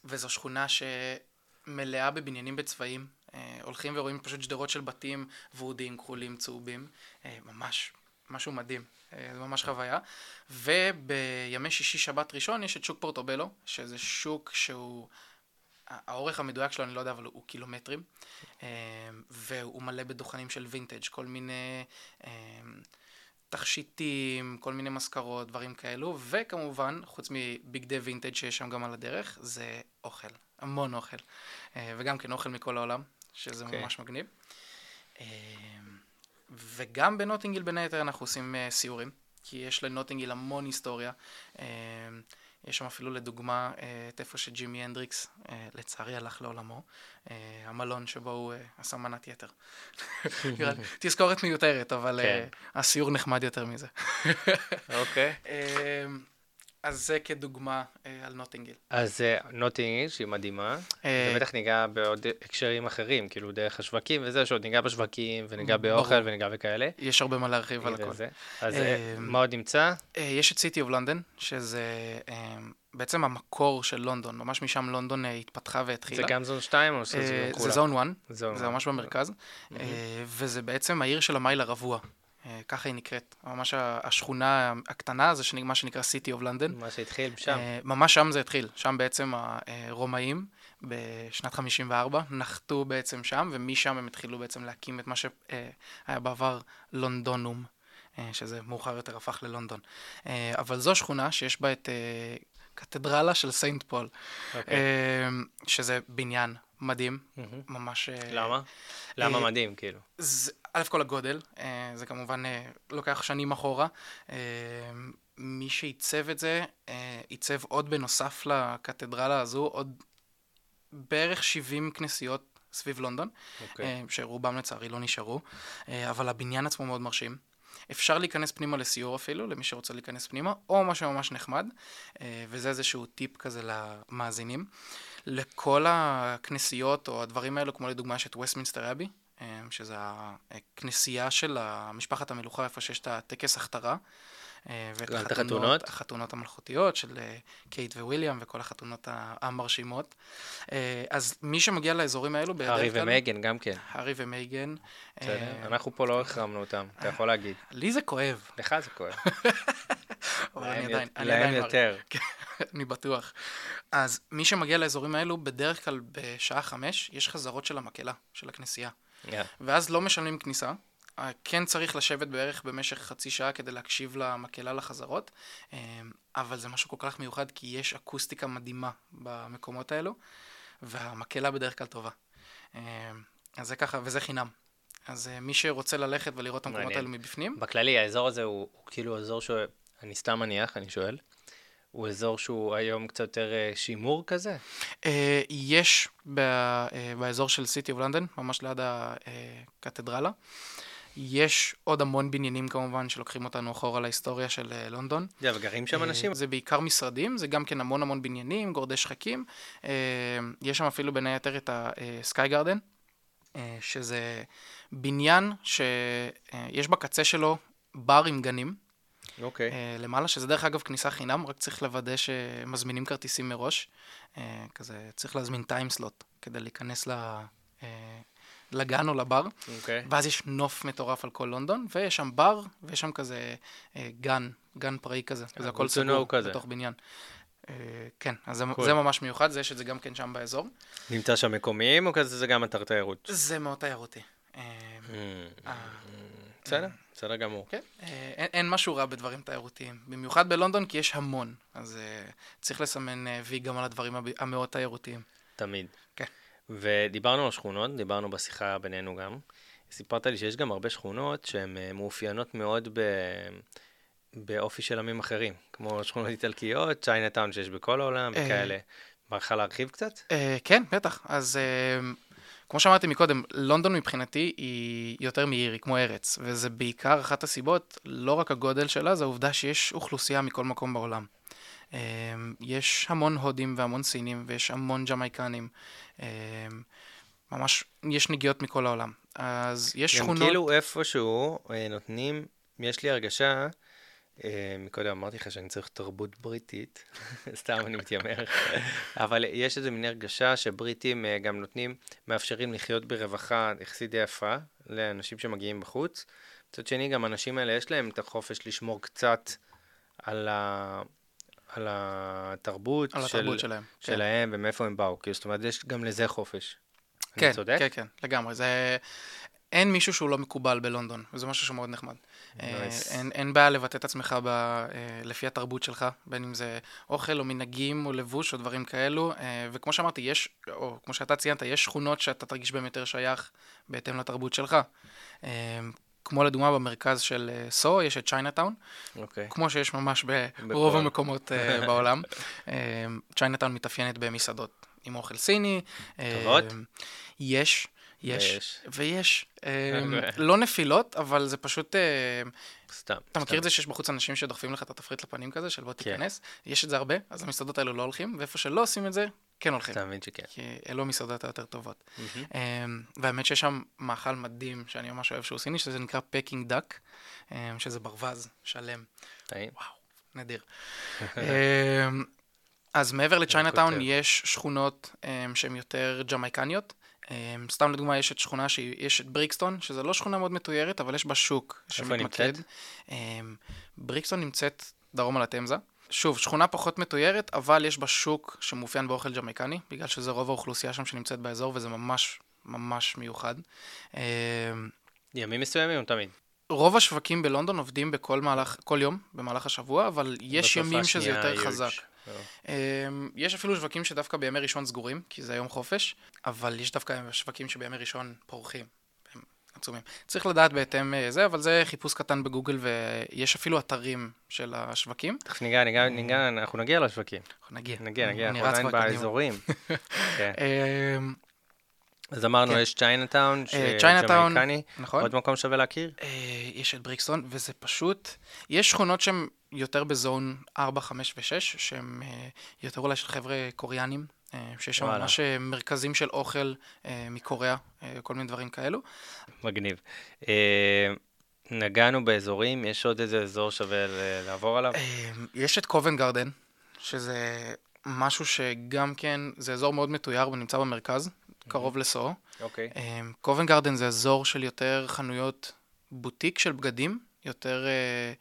וזו שכונה שמלאה בבניינים בצבעים. אה, הולכים ורואים פשוט שדרות של בתים ורודים, כחולים, צהובים. ממש, משהו מדהים. זה ממש חוויה. ובימי שישי, שבת ראשון, יש את שוק פורטובלו, שזה שוק שהוא... האורך המדויק שלו, אני לא יודע, אבל הוא קילומטרים. והוא מלא בדוכנים של וינטג', כל מיני תכשיטים, כל מיני מזכרות, דברים כאלו, וכמובן, חוץ מבגדי וינטג' שיש שם גם על הדרך, זה אוכל, המון אוכל. אה, וגם כן אוכל מכל העולם, שזה אוקיי. ממש מגניב. אה, וגם בנוטינגיל בין היתר אנחנו עושים uh, סיורים, כי יש לנוטינגיל המון היסטוריה. יש שם אפילו לדוגמה את איפה שג'ימי הנדריקס, לצערי הלך לעולמו, המלון שבו הוא עשה מנת יתר. *laughs* תזכורת מיותרת, אבל כן. הסיור נחמד יותר מזה. אוקיי. *laughs* אז זה כדוגמה אה, על נוטינגיל. אז אה, נוטינגיל, שהיא מדהימה, אה, ובטח ניגע בעוד הקשרים אחרים, כאילו דרך השווקים וזה, שעוד ניגע בשווקים, וניגע באוכל ברור. וניגע בכאלה. יש הרבה מה להרחיב על הכל. אז אה, מה עוד נמצא? אה, יש את סיטי אוף לונדון, שזה אה, בעצם המקור של לונדון, ממש משם לונדון אה, התפתחה והתחילה. זה גם זון 2 או שזה אה, כולה? זה זון 1, זה ממש במרכז. אה, וזה בעצם העיר של המייל הרבוע. אה, ככה היא נקראת. ממש השכונה הקטנה, זה מה שנקרא City of London. מה שהתחיל שם. אה, ממש שם זה התחיל. שם בעצם הרומאים בשנת 54 נחתו בעצם שם, ומשם הם התחילו בעצם להקים את מה שהיה בעבר לונדונום, אה, שזה מאוחר יותר הפך ללונדון. אבל זו שכונה שיש בה את קתדרלה של סיינט פול, okay. אוקיי. שזה בניין מדהים, mm-hmm. ממש... למה? למה מדהים, כאילו? זה, א' כל הגודל, אה, זה כמובן אה, לוקח שנים אחורה. אה, מי שעיצב את זה, עיצב עוד בנוסף לקתדרלה הזו, עוד בערך 70 כנסיות סביב לונדון, okay. אוקיי. שרובם לצערי לא נשארו, אבל הבניין עצמו מאוד מרשים. אפשר להיכנס פנימה לסיור אפילו, למי שרוצה להיכנס פנימה, או מה שממש נחמד, וזה איזשהו טיפ כזה למאזינים. לכל הכנסיות או הדברים האלו, כמו לדוגמה יש את וסטמינסטר אבי, שזה הכנסייה של משפחת המלוכה, איפה שיש את הטקס הכתרה. אה, ואת החתונות? החתונות המלכותיות של אה, קייט וויליאם וכל החתונות המרשימות. אה, אז מי שמגיע לאזורים האלו בדרך כלל... הארי ומייגן גם כן. הארי ומייגן. אנחנו פה לא החרמנו אותם, אתה יכול להגיד. לי זה כואב. לך זה כואב. *laughs* אבל אני עדיין... להם יותר. *laughs* אני בטוח. אז מי שמגיע לאזורים האלו, בדרך כלל בשעה חמש, יש חזרות של המקהלה, של הכנסייה. Yeah. ואז לא משלמים כניסה, אה, כן צריך לשבת בערך במשך חצי שעה כדי להקשיב למקהלה לחזרות, אה, אבל זה משהו כל כך מיוחד כי יש אקוסטיקה מדהימה במקומות האלו, והמקהלה בדרך כלל טובה. אה, אז זה ככה, וזה חינם. אז מי שרוצה ללכת ולראות את המקומות האלו מבפנים... בכללי, האזור הזה הוא, הוא כאילו אזור שאני סתם מניח, אני שואל. הוא אזור שהוא היום קצת יותר שימור כזה? יש באזור של סיטי אוף לונדון, ממש ליד הקתדרלה. יש עוד המון בניינים כמובן שלוקחים אותנו אחורה להיסטוריה של לונדון. yeah, וגרים שם אנשים? זה בעיקר משרדים, זה גם כן המון המון בניינים, גורדי שחקים. יש שם אפילו בין היתר את הסקאי גרדן, שזה בניין שיש בקצה שלו בר עם גנים. אוקיי. Okay. Uh, למעלה, שזה דרך אגב כניסה חינם, רק צריך לוודא שמזמינים כרטיסים מראש. Uh, כזה, צריך להזמין טיימסלוט כדי להיכנס ל... Uh, לגן או לבר, okay. אוקיי. ואז יש נוף מטורף על כל לונדון, ויש שם בר, ויש שם כזה אה, גן, גן פראי כזה, וזה אה, הכל סגור. בתוך בניין. אה, כן, אז זה, cool. זה ממש מיוחד, זה יש את זה גם כן שם באזור. נמצא שם מקומיים, או כזה זה גם אתר תיירות? זה מאוד תיירותי. אה, hmm. אה, בסדר, בסדר גמור. כן, אה, אין, משהו רע בדברים תיירותיים, במיוחד בלונדון, כי יש המון, אז אה, צריך לסמן אה, וי גם על הדברים המאוד תיירותיים. תמיד. כן. ודיברנו על שכונות, דיברנו בשיחה בינינו גם. סיפרת לי שיש גם הרבה שכונות שהן מאופיינות מאוד ב... באופי של עמים אחרים, כמו שכונות איטלקיות, צ'יינאטאון שיש בכל העולם. וכאלה. בא לך להרחיב קצת? כן, בטח. אז כמו שאמרתי מקודם, לונדון מבחינתי היא יותר מעיר, היא כמו ארץ, וזה בעיקר אחת הסיבות, לא רק הגודל שלה, זה העובדה שיש אוכלוסייה מכל מקום בעולם. אמ, יש המון הודים והמון סינים ויש המון ג'מייקנים. אמ, ממש, יש נגיעות מכל העולם. אז יש שכונות... גם כאילו איפשהו אה, נותנים, יש לי הרגשה, מקודם אמרתי לך שאני צריך תרבות בריטית, *laughs* סתם אני מתיימר, אבל יש איזו מין הרגשה שבריטים אה, גם נותנים, מאפשרים לחיות ברווחה יחסית די יפה לאנשים שמגיעים בחוץ. מצד שני, גם האנשים האלה יש להם את החופש לשמור קצת על, ה... על התרבות, על התרבות של, שלהם. שלהם כן. ומאיפה הם באו, כאילו, זאת אומרת, יש גם לזה חופש. כן, צודק? כן, כן, לגמרי. זה... אין מישהו שהוא לא מקובל בלונדון, וזה משהו שמאוד נחמד. Nice. אה, אין, אין בעיה לבטא את עצמך ב, אה, לפי התרבות שלך, בין אם זה אוכל או מנהגים או לבוש או דברים כאלו, אה, וכמו שאמרתי, יש, או כמו שאתה ציינת, יש שכונות שאתה תרגיש בהן יותר שייך בהתאם לתרבות שלך. כמו לדוגמה במרכז של אה, סו, יש את צ'יינאטאון, אוקיי. כמו שיש ממש ברוב בכל. המקומות אה, *laughs* בעולם. אה, צ'יינאטאון מתאפיינת במסעדות עם אוכל סיני. אה, טובות? יש, יש, ויש. ויש. אוקיי. לא נפילות, אבל זה פשוט... אה, סתם. אתה מכיר את זה שיש בחוץ אנשים שדוחפים לך את התפריט לפנים כזה, של בוא כן. תיכנס? יש את זה הרבה, אז המסעדות האלו לא הולכים, ואיפה שלא עושים את זה, כן הולכים. אתה מבין שכן. כי אלו המסעדות היותר טובות. אמ, והאמת שיש שם מאכל מדהים שאני ממש אוהב שהוא סיני, שזה נקרא Peking duck, שזה ברווז שלם. טעים. וואו, נדיר. *laughs* אמ, אז מעבר לצ'יינאטאון כותב. יש שכונות אמ, שהן יותר ג'מייקניות. אמ, סתם לדוגמה, יש את שכונה שיש את בריקסטון, שזה לא שכונה מאוד מתוירת, אבל יש בה שוק נמצאת? אמ, בריקסטון נמצאת דרום על התמזה. שוב, שכונה פחות מתוירת, אבל יש בה שוק שמאופיין באוכל ג'מייקני, בגלל שזה רוב האוכלוסייה שם שנמצאת באזור, וזה ממש ממש מיוחד. אמ, ימים מסוימים תמיד. רוב השווקים בלונדון עובדים בכל מהלך, כל יום במהלך השבוע, אבל יש ימים שזה יותר. חזק. לא. אמ, יש אפילו שווקים שדווקא בימי ראשון סגורים, כי זה יום חופש, אבל יש דווקא שווקים שבימי ראשון פורחים. הם עצומים. צריך לדעת בהתאם אה, זה, אבל זה חיפוש קטן בגוגל, ויש אפילו אתרים של השווקים. תכף ניגע, ניגע, ניגע, אנחנו נגיע לשווקים. אנחנו נגיע. נגיע, נגיע, אנחנו עדיין כבר קדימה. באזורים. *laughs* אז אמרנו, כן. יש צ'יינאטאון, אה, צ'יינאטאון, ג'מייקני. נכון. עוד מקום שווה להכיר? אה, יש את בריקסטון, וזה פשוט, יש שכונות שהן יותר ב zone 4, 5 ו-6, שהן אה, יותר אולי של חבר'ה קוריאנים, אה, שיש שם. ממש מרכזים של אוכל אה, מקוריאה, אה, כל מיני דברים כאלו. מגניב. נגענו באזורים, יש עוד איזה אזור שווה לעבור עליו? יש את קובן גרדן, שזה משהו שגם כן, זה אזור מאוד מתויר ונמצא במרכז, קרוב לסוהו. אוקיי. קובן גרדן זה אזור של יותר חנויות בוטיק של בגדים, יותר אה,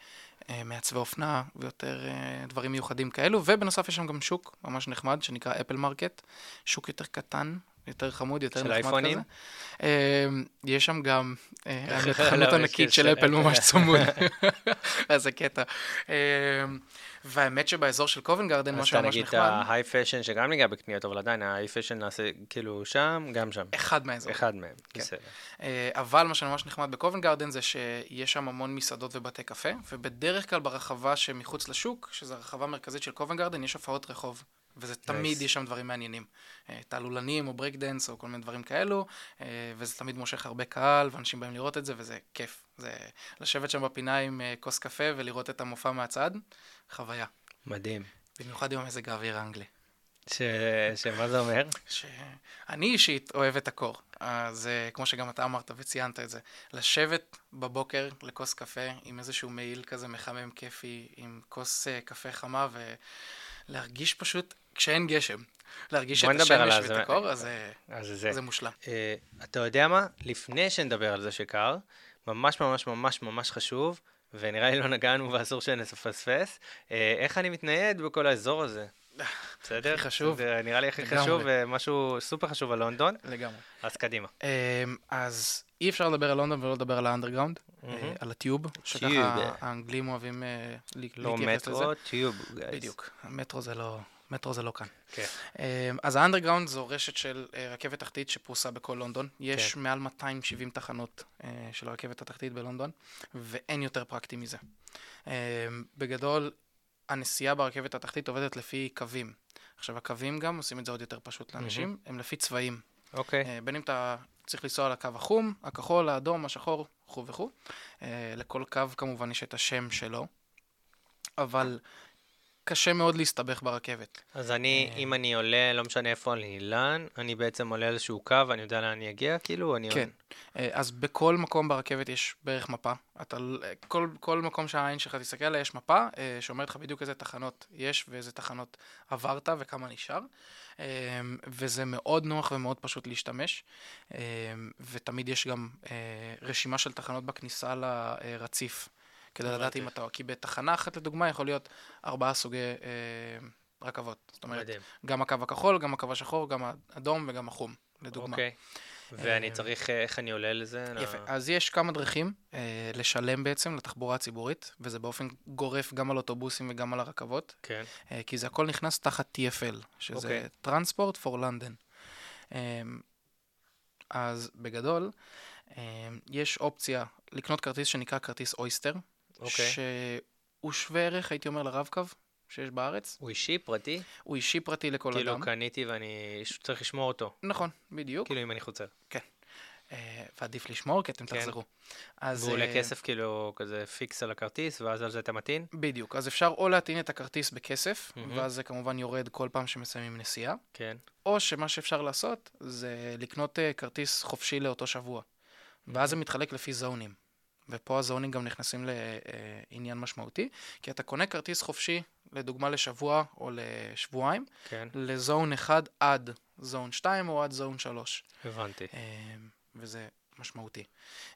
אה, מעצבי אופנה ויותר אה, דברים מיוחדים כאלו, ובנוסף יש שם גם שוק ממש נחמד שנקרא אפל מרקט, שוק יותר קטן. יותר חמוד, יותר של נחמד אייפונים? כזה. אה, יש שם גם, אה, *laughs* חנות ענקית של של אפל. *laughs* ממש צמוד. *laughs* איזה קטע. אה, והאמת שבאזור של קובן גרדן, מה אז אתה שממש נגיד את נחמד, ה high fashion, שגם ניגע בקניות, אבל עדיין ה high fashion נעשה כאילו שם, גם שם. אחד מהאזור. אחד מהם, כן. בסדר. אה, אבל מה שממש נחמד בקובן גרדן זה שיש שם המון מסעדות ובתי קפה, ובדרך כלל ברחבה שמחוץ לשוק, שזו הרחבה המרכזית של קובן גרדן, יש הופעות רחוב. וזה תמיד Nice. יש שם דברים מעניינים. אה, תעלולנים או ברייק דנס או כל מיני דברים כאלו, אה, וזה תמיד מושך הרבה קהל, ואנשים באים לראות את זה, וזה כיף. זה לשבת שם בפינה עם אה, כוס קפה ולראות את המופע מהצד, חוויה. מדהים. במיוחד עם המזג האוויר האנגלי. ש... שמה זה אומר? שאני אישית אוהב את הקור. אז כמו שגם אתה אמרת וציינת את זה, לשבת בבוקר לכוס קפה עם איזשהו מעיל כזה מחמם כיפי, עם כוס קפה חמה ולהרגיש פשוט, כשאין גשם, להרגיש את השמש זה. ואת הקור, אז אה, אז זה. זה מושלם. אה, אתה יודע מה? לפני שנדבר על זה שקר, ממש ממש ממש ממש חשוב, ונראה לי לא נגענו ואסור שנפספס, אה, איך אני מתנייד בכל האזור הזה. בסדר? הכי חשוב. זה נראה לי הכי לגמרי. חשוב, ומשהו סופר חשוב על לונדון, לגמרי. אז קדימה. אז אי אפשר לדבר על לונדון ולא לדבר על האנדרגראונד. על הטיוב, טיוב. שככה האנגלים אוהבים לא להתייחס לזה. מטרו, טיוב, גייס. בדיוק, המטרו זה לא, מטרו זה לא כאן. כן. אה, אז האנדרגראונד זו רשת של אה, רכבת תחתית שפרוסה בכל לונדון. יש כן. מעל 270 תחנות אה, של הרכבת התחתית בלונדון, ואין יותר פרקטי מזה. אה, בגדול, הנסיעה ברכבת התחתית עובדת לפי קווים. עכשיו, הקווים גם עושים את זה עוד יותר פשוט לאנשים, הם לפי צבעים. אוקיי. אה, בין אם אתה צריך לנסוע על הקו החום, הכחול, האדום, השחור, וכו' וכו'. לכל קו כמובן יש את השם שלו, אבל קשה מאוד להסתבך ברכבת. אז אני, אה. אם אני עולה, לא משנה איפה אני אילן, אני בעצם עולה איזשהו קו, אני יודע לאן אני אגיע, כאילו, אני... כן. אה, אז בכל מקום ברכבת יש בערך מפה. אתה, אה, כל, כל מקום שהעין שלך תסתכל עליה יש מפה שאומרת לך בדיוק איזה תחנות יש ואיזה תחנות עברת וכמה נשאר. וזה מאוד נוח ומאוד פשוט להשתמש. ותמיד יש גם רשימה של תחנות בכניסה לרציף. כדי לדעת. אם אתה, כי בתחנה אחת לדוגמה יכול להיות ארבעה סוגי אה, רכבות. זאת אומרת, מדהים. גם הקו הכחול, גם הקו השחור, גם האדום וגם החום, לדוגמה. אוקיי. ואני אה, צריך, אה, איך אני עולה לזה? יפה. ל- אז יש כמה דרכים אה, לשלם בעצם לתחבורה הציבורית, וזה באופן גורף גם על אוטובוסים וגם על הרכבות, כן. אה, כי זה הכל נכנס תחת TFL, שזה. Transport for London. אה, אז בגדול, אה, יש אופציה לקנות כרטיס שנקרא כרטיס אויסטר, אוקיי. שהוא שווה ערך, הייתי אומר, לרב-קו שיש בארץ. הוא אישי, פרטי? הוא אישי פרטי לכל כאילו אדם. קניתי ואני צריך לשמור אותו. נכון, בדיוק. כאילו אם אני חוזר. אה, ועדיף לשמור, כי אתם כן. תחזרו. אז, והוא עולה אה, כסף כאילו כזה פיקס על הכרטיס, ואז על זה אתה מטעין? בדיוק. אז אפשר או להטעין את הכרטיס בכסף, מהמם. ואז זה כמובן יורד כל פעם שמסיימים נסיעה, כן. או שמה שאפשר לעשות זה לקנות אה, כרטיס חופשי לאותו שבוע. ואז זה מתחלק לפי זונים. ופה הזונים גם נכנסים לעניין משמעותי, כי אתה קונה כרטיס חופשי, לדוגמה לשבוע או לשבועיים, כן, לזון 1 עד זון 2 או עד זון 3. הבנתי. אה, וזה משמעותי.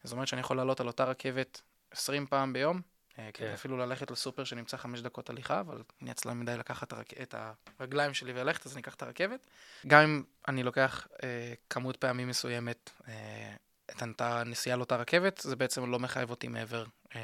זאת אומרת שאני יכול לעלות על אותה רכבת 20 פעם ביום, אה, כדי כן. אפילו ללכת לסופר שנמצא 5 דקות הליכה, אבל אני עצלן מדי לקחת הרק... את הרגליים שלי וללכת, אז אני אקח את הרכבת. גם אם אני לוקח אה, כמות פעמים מסוימת, אה, את הנסיעה לאותה רכבת, זה בעצם לא מחייב אותי מעבר, אה,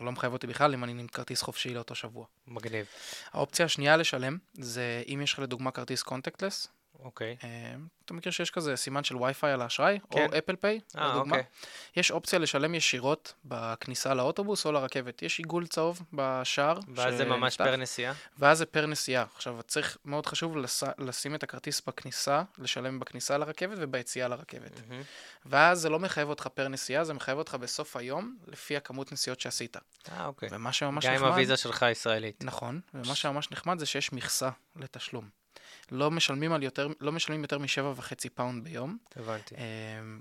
או לא מחייב אותי בכלל אם אני עם כרטיס חופשי לאותו שבוע. מגניב. האופציה השנייה לשלם, זה אם יש לך לדוגמה כרטיס contactless, אוקיי. אה, אתה מכיר שיש כזה סימן של וי-פיי על האשראי, כן. או Apple Pay, אה, לדוגמה. אוקיי. יש אופציה לשלם ישירות בכניסה לאוטובוס או לרכבת. יש עיגול צהוב בשער. ואז זה ממש פר נסיעה? ואז זה פר נסיעה. עכשיו, צריך, מאוד חשוב לס... לשים את הכרטיס בכניסה, לשלם בכניסה לרכבת וביציאה לרכבת. מהמם. ואז זה לא מחייב אותך פר נסיעה, זה מחייב אותך בסוף היום, לפי הכמות נסיעות שעשית. אה, אוקיי. ומה שממש גם עם נחמד... הוויזה שלך הישראלית. נכון, ומה שממש נחמד זה שיש מכסה לתשלום. לא משלמים, על יותר, לא משלמים יותר משבע וחצי פאונד ביום, הבנתי. אה,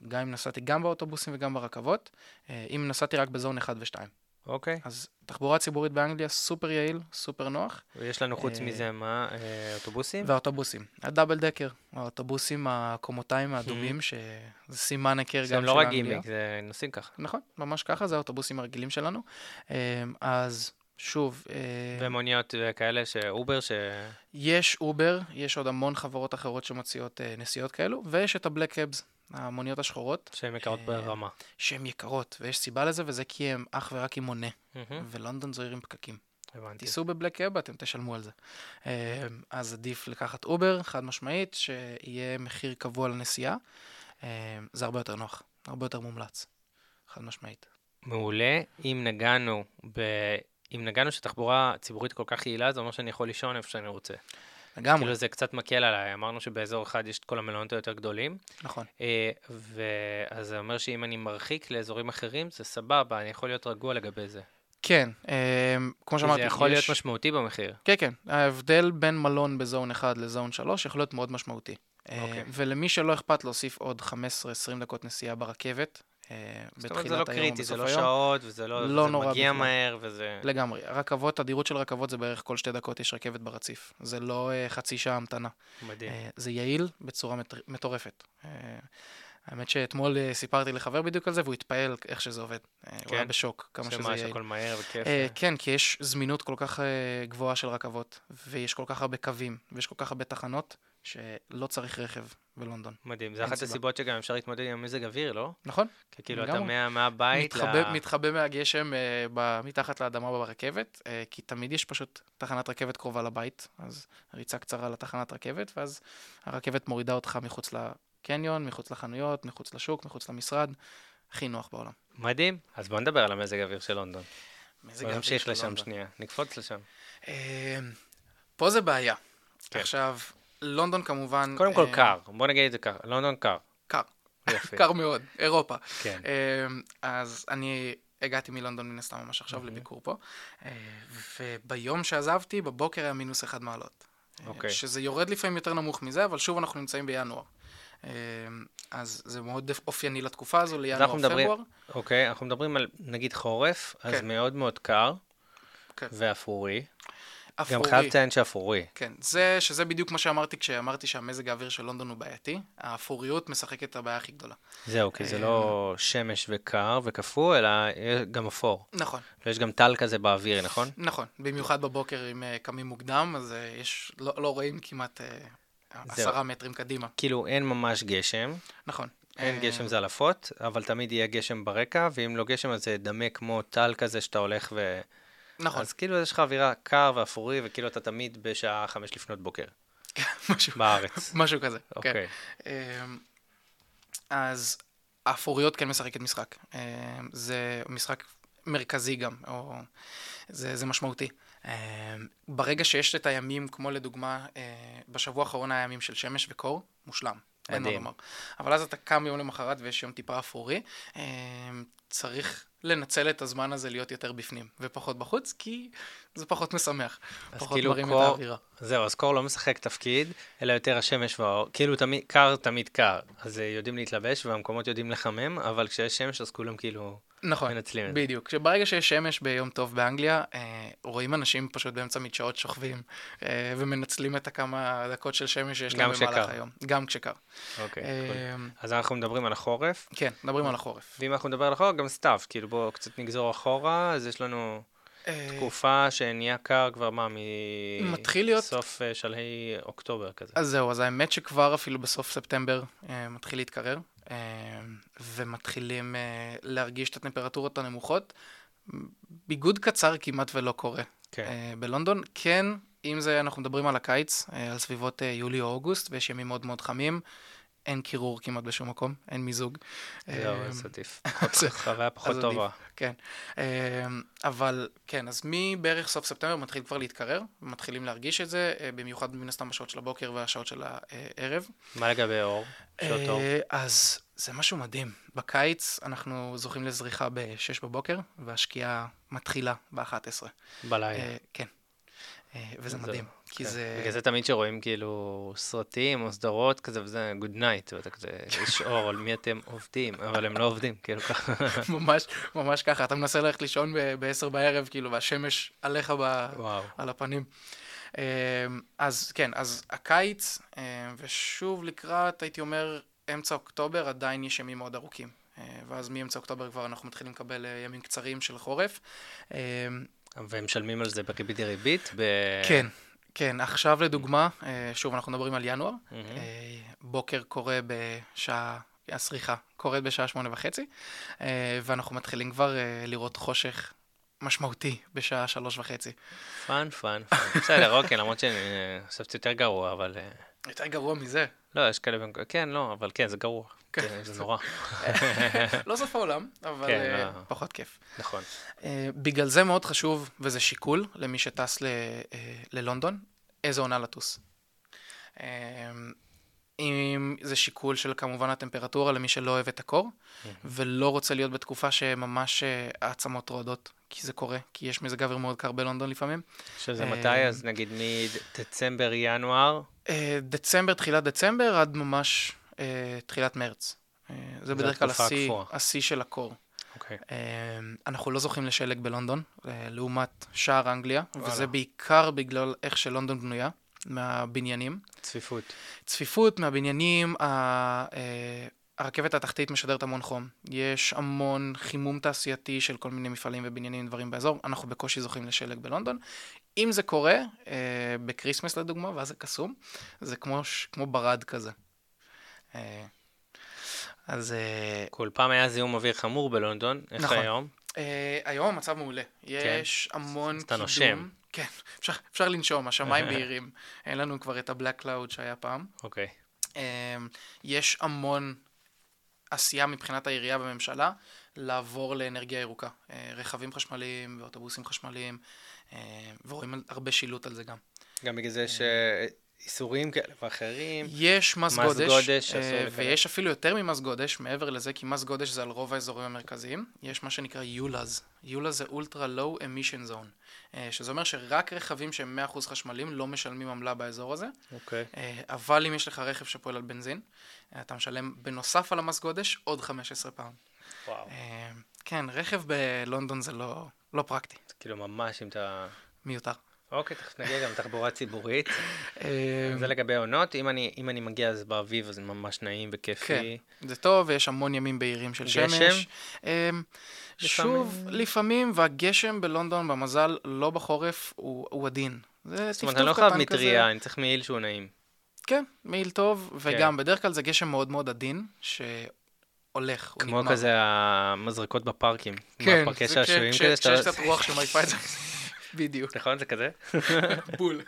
גם אם נסעתי גם באוטובוסים וגם ברכבות, אה, אם נסעתי רק ב zone 1 ו-2. אוקיי. אז תחבורה ציבורית באנגליה סופר יעיל, סופר נוח, ויש לנו חוץ אה, מזה מה? אוטובוסים? והאוטובוסים. ה double decker, האוטובוסים הקומותיים האדומים, שזה סימן היכר גם של אנגליה. לא רק גימיק, זה נוסעים ככה. נכון, ממש ככה, זה האוטובוסים הרגילים שלנו. אז שוב, אה, ומוניות וכאלה, שאובר, ש... יש אובר, יש עוד המון חברות אחרות שמציעות אה, נסיעות כאלו, ויש את ה black cabs, המוניות השחורות, שהן יקרות אה, ברמה. שהן יקרות, ויש סיבה לזה, וזה כי הן אך ורק עם מונה, ולונדון זו עיר עם פקקים. הבנתי. תיסעו ב black cab, אתם תשלמו על זה. אה, אז עדיף לקחת אובר, חד משמעית, שיהיה מחיר קבוע לנסיעה. אה, זה הרבה יותר נוח, הרבה יותר מומלץ, חד משמעית. מעולה. אם נגענו ב... אם נגענו שתחבורה ציבורית כל כך יעילה, זה אומר שאני יכול לישון איפה שאני רוצה. לגמרי, כאילו זה קצת מקל עליי, אמרנו שבאזור אחד יש את כל המלונות היותר גדולים, נכון. אה, ואז זה אומר שאם אני מרחיק לאזורים אחרים, זה סבבה, אני יכול להיות רגוע לגבי זה. כן, אה, כמו שאמרתי, זה יכול להיות יש- משמעותי במחיר. כן, כן. ההבדל בין מלון בזון 1 לזון 3 יכול להיות מאוד משמעותי. אוקיי. אה, ולמי שלא אכפת להוסיף עוד 15-20 דקות נסיעה ברכבת, זאת אומרת, זה לא קריטי, זה לא היום, שעות, וזה לא... לא זה נורא מגיע בכלל. מהר, וזה... לגמרי. רכבות, תדירות של רכבות זה בערך כל שתי דקות יש רכבת ברציף. זה לא אה, חצי שעה המתנה. מדהים. אה, זה יעיל בצורה מטר- מטורפת. אה, האמת שאתמול אה, סיפרתי לחבר בדיוק על זה, והוא התפעל איך שזה עובד. אה, הוא היה כן? בשוק, כמה שזה יעיל. שהכל מהר וכיף. אה, כן, כי יש זמינות כל כך אה, גבוהה של רכבות, ויש כל כך הרבה קווים, ויש כל כך הרבה תחנות, שלא צריך רכב בלונדון. מדהים. זה אחת סיבה. הסיבות שגם אפשר להתמודד עם מזג אוויר, לא? נכון? כי כאילו אתה. מה- מהבית מתחבא, ל... מתחבא מהגשם אה, ב, מתחת לאדמה ברכבת, אה, כי תמיד יש פשוט תחנת רכבת קרובה לבית, אז ריצה קצרה לתחנת רכבת, ואז הרכבת מורידה אותך מחוץ לקניון, מחוץ לחנויות, מחוץ לשוק, מחוץ למשרד, הכי נוח בעולם. מדהים. אז בוא נדבר על המזג האוויר של לונדון. מזג האוויר נמשיך של לשם לונדון. שנייה. נקפוץ לשם. אה, פה זה בעיה. כן. עכשיו, לונדון כמובן... קודם כל אה, קר, בוא נגיד את זה ככה. לונדון קר. קר. *laughs* קר מאוד, אירופה. כן. אמ, אז אני הגעתי מלונדון מן הסתם ממש עכשיו מהמם. לביקור פה, אה, וביום שעזבתי, בבוקר היה מינוס אחד מעלות. אה, אוקיי. שזה יורד לפעמים יותר נמוך מזה, אבל שוב אנחנו נמצאים בינואר. אז זה מאוד אופייני לתקופה הזו, לינואר-פברואר. אוקיי, אנחנו מדברים על נגיד חורף, אז כן. מאוד מאוד קר. כן. ואפרורי. גם. חייב לציין שאפרורי. כן, זה, שזה בדיוק מה שאמרתי כשאמרתי שהמזג האוויר של לונדון הוא בעייתי. האפוריות משחקת את הבעיה הכי גדולה. זהו, כי זה אה, לא שמש וקר וקפוא, אלא גם אפור. נכון, ויש גם טל כזה באוויר, נכון? נכון. במיוחד בבוקר, אם אה, קמים מוקדם, אז אה, יש, לא, לא רואים כמעט אה, עשרה מטרים קדימה. כאילו אין ממש גשם, נכון. אין אה, גשם זלעפות, אבל תמיד יהיה גשם ברקע, ואם לא גשם אז זה דמה כמו טל כזה שאתה הולך ו... נכון, אז כאילו יש לך אווירה קר ואפורי, וכאילו אתה תמיד בשעה חמש לפנות בוקר, *laughs* משהו, בארץ. *laughs* משהו כזה. כן. אוקיי. אמ, אז האפוריות כן משחקת משחק. אה, זה משחק מרכזי גם, או זה, זה משמעותי. אה, ברגע שיש את הימים, כמו לדוגמה, אה, בשבוע האחרון היה ימים של שמש וקור, מושלם. אין מה מדהים. לומר. אבל אז אתה קם יום למחרת ויש יום טיפה אפורי, צריך לנצל את הזמן הזה להיות יותר בפנים ופחות בחוץ, כי זה פחות משמח. פחות כאילו מרים את קור- האווירה. זהו, אז קור לא משחק תפקיד, אלא יותר השמש והאור. כאילו תמיד, קר תמיד קר, אז אה, יודעים להתלבש והמקומות יודעים לחמם, אבל כשיש שמש אז כולם כאילו נכון, מנצלים את זה. בדיוק. שברגע שיש שמש ביום טוב באנגליה, אה, רואים אנשים פשוט באמצע מדשאות שוכבים אה, ומנצלים את הכמה דקות של שמש שיש להם במהלך כשקר. היום. גם כשקר. אוקיי. אה, cool. אז אנחנו מדברים על החורף, כן, מדברים על החורף. ואם אנחנו נדבר על החורף, גם סתיו, כאילו בואו קצת נגזור אחורה, אז יש לנו אה, תקופה שנהיה קר כבר מה, מתחיל להיות- מסוף אה, שלהי אוקטובר כזה. אז זהו, אז האמת שכבר אפילו בסוף ספטמבר אה, מתחיל להתקרר, ומתחילים אה, להרגיש את הטמפרטורות הנמוכות. ביגוד קצר כמעט ולא קורה כן. אה, בלונדון. כן, אם זה, אנחנו מדברים על הקיץ, אה, על סביבות אה, יולי או אוגוסט, ויש ימים מאוד מאוד חמים, אין קירור כמעט בשום מקום, אין מיזוג. אה, אז עדיף. *laughs* חוויה פחות. טובה. כן, אה, אבל כן, אז מבערך סוף ספטמבר מתחיל כבר להתקרר, מתחילים להרגיש את זה, אה, במיוחד מן הסתם בשעות של הבוקר והשעות של הערב. מה לגבי אור? שעות אור? אה, אז זה משהו מדהים. בקיץ אנחנו זוכים לזריחה ב-6 בבוקר, והשקיעה מתחילה ב-11. בלילה. כן. אה, וזה זהו, מדהים, כי כן. זה... בגלל זה תמיד שרואים כאילו סרטים או סדרות כזה, וזה good night, ואתה כזה, יש אור, על מי אתם עובדים, אבל הם לא עובדים, כאילו ככה. *laughs* ממש, ממש ככה, אתה מנסה ללכת לישון ב-10 בערב, כאילו, והשמש עליך ב... וואו. על הפנים. אה, אז כן, אז הקיץ, אה, ושוב לקראת, הייתי אומר, אמצע אוקטובר, עדיין יש ימים מאוד ארוכים. אה, ואז מאמצע אוקטובר כבר אנחנו מתחילים לקבל אה, ימים קצרים של חורף. אה, והם משלמים על זה בריבית דריבית? ב... כן, כן, עכשיו לדוגמה, שוב, אנחנו מדברים על ינואר. אה, בוקר קורה בשעה, הסריחה קורית בשעה שמונה וחצי, ואנחנו מתחילים כבר לראות חושך משמעותי בשעה שלוש וחצי. fun, fun, fun. בסדר, אוקיי, למרות שאני אה, חשבתי יותר גרוע, אבל... יותר גרוע מזה. לא, יש כאלה... כן, לא, אבל כן, זה גרוע. כן. כן, זה נורא. *laughs* לא סוף העולם, אבל כן, אה, לא. פחות כיף. נכון. אה, בגלל זה מאוד חשוב, וזה שיקול למי שטס אה, ללונדון, איזה עונה לטוס. אם זה שיקול של כמובן הטמפרטורה למי שלא אוהב את הקור, ולא רוצה להיות בתקופה שממש אה, העצמות רועדות, כי זה קורה, כי יש מזג אוויר מאוד קר בלונדון לפעמים. שזה אה, מתי? אז נגיד מדצמבר, ינואר? אה, דצמבר, תחילת דצמבר, עד ממש תחילת מרץ. זה בדרך כלל השיא, של הקור. אוקיי. אה, אנחנו לא זוכים לשלג בלונדון, לעומת שער אנגליה, וואלה. וזה בעיקר בגלל איך שלונדון בנויה, מהבניינים. צפיפות. צפיפות מהבניינים, ה- אה, הרכבת התחתית משדרת המון חום. יש המון חימום תעשייתי של כל מיני מפעלים ובניינים ודברים באזור. אנחנו בקושי זוכים לשלג בלונדון. אם זה קורה, אה, בקריסמס לדוגמה, ואז זה קסום, זה כמו, ש- כמו ברד כזה. אה, אז אה, כל פעם היה זיהום אוויר חמור בלונדון, איך נכון. היום? אה, היום המצב מעולה. יש המון כן. אתה קידום. נושם. כן, אפשר, אפשר לנשום, השמיים בהירים. *laughs* אין לנו כבר את ה black cloud שהיה פעם. אוקיי. אמ, יש המון עשייה מבחינת העירייה והממשלה לעבור לאנרגיה ירוקה. אה, רכבים חשמליים ואוטובוסים חשמליים, אה, ורואים הרבה שילוט על זה גם. גם בגלל זה יש אה, איסורים כאלה ואחרים. יש מס מס גודש, גודש אה. ויש אפילו יותר ממס גודש, מעבר לזה, כי מס גודש זה על רוב האזורים המרכזיים. יש מה שנקרא ULEZ. ULEZ זה ultra low emission zone, שזה אומר שרק רכבים שהם 100% חשמליים לא משלמים עמלה באזור הזה. אוקיי. אה, אבל אם יש לך רכב שפועל על בנזין, אה, אתה משלם בנוסף על המס גודש עוד 15 פעם. וואו. אה, כן, רכב בלונדון זה לא, לא פרקטי, כאילו ממש אם אתה... מיותר. אוקיי, תכף נגיע גם לתחבורה ציבורית. אה, זה לגבי עונות. אם אני, אם אני מגיע אז באביב, אז זה ממש נעים וכיפי. זה טוב, ויש המון ימים בהירים של גשם? שמש. אה, שוב, לפעמים, והגשם בלונדון, במזל, לא בחורף, הוא, הוא עדין. זה זאת אומרת, טפטוף אני לא חייב קטן מטריה, אני צריך מעיל שהוא נעים. כן, מעיל טוב, וגם בדרך כלל זה גשם מאוד מאוד עדין, שהולך, הוא כמו נגמר. כזה המזרקות בפארקים. כן, זה כזה, שאתה- כשיש קצת רוח שמעיפה את זה. *laughs* בדיוק, נכון? זה כזה? *laughs* בול.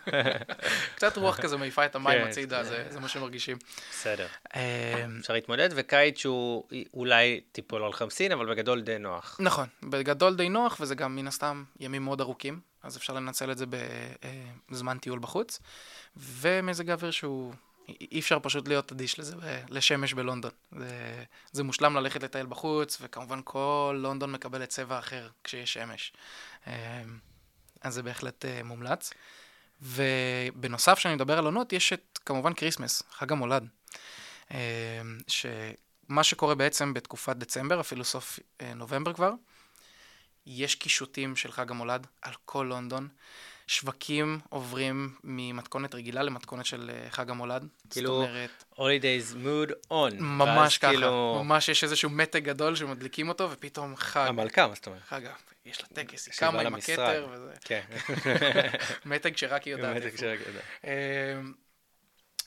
*laughs* קצת רוח כזה מעיפה את המים כן, הצידה, זה- מה שמרגישים. בסדר. אה, אפשר להתמודד, וקיץ שהוא אולי טיפול על חמסין, אבל בגדול די נוח. נכון, בגדול די נוח, וזה גם מן הסתם ימים מאוד ארוכים, אז אפשר לנצל את זה בזמן טיול בחוץ, ומזג האוויר שהוא, אי אפשר פשוט להיות אדיש לזה, לשמש בלונדון. זה, זה מושלם ללכת לטייל בחוץ, וכמובן כל לונדון מקבלת צבע אחר כשיש שמש. אז זה בהחלט אה, מומלץ. ובנוסף, כשאני מדבר על עונות, יש את כמובן כריסמס, חג המולד. אה, שמה שקורה בעצם בתקופת דצמבר, אפילו סוף אה, נובמבר כבר, יש קישוטים של חג המולד על כל לונדון. שווקים עוברים ממתכונת רגילה למתכונת של אה, חג המולד. כאילו, אומרת, holidays mood on. ממש ככה, כאילו, ממש יש איזשהו מתג גדול שמדליקים אותו, ופתאום חג, המלכה, מה זאת אומרת? חג, יש לה טקס, היא קמה עם. הכתר, וזה כן. *laughs* מתג שרק היא יודעת. באמת, איפה. כשרק יודע. אמ,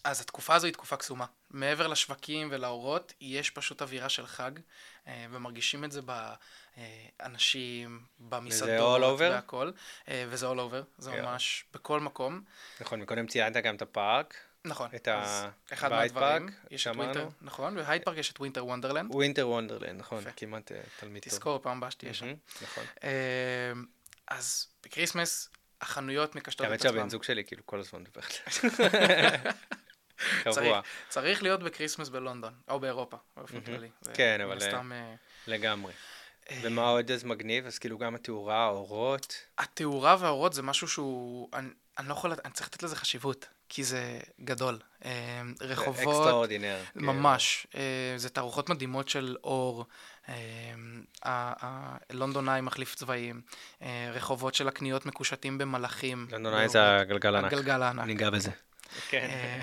אז התקופה הזו היא תקופה קסומה. מעבר לשווקים ולאורות, יש פשוט אווירה של חג, אה, ומרגישים את זה באנשים, במסעדות, all over? והכל, אה, וזה all over, זה יואו. ממש בכל מקום. נכון, מקודם ציינת גם את הפארק, נכון, את אז ה- אחד מהדברים, פארק, יש את. Winter, נכון, בהייד פארק יש את Winter Wonderland, Winter Wonderland, נכון, יפה. כמעט אה, תלמיד טוב. תזכור פעם הבאה שתהיה שם. נכון. אז בקריסמס החנויות מקשטות האמת את עצמם. שהבן זוג שלי כאילו כל הזמן מדבר על זה. צריך, קבוע, צריך להיות בקריסמס בלונדון, או באירופה, באופן. כללי. כן, אבל, הסתם, אה, לגמרי. אה, ומה עוד אז מגניב? אז כאילו גם התאורה, האורות. התאורה והאורות זה משהו שהוא, אני, אני לא יכול, אני צריך לתת לזה חשיבות, כי זה גדול. אה, רחובות, extraordinaire. ממש, אה, זה תערוכות מדהימות של אור, אה, איי מחליף צבעים, אה, רחובות של הקניות מקושטים במלאכים. לונדונאי זה הגלגל הענק. הגלגל הענק. ניגע בזה. כן. אה,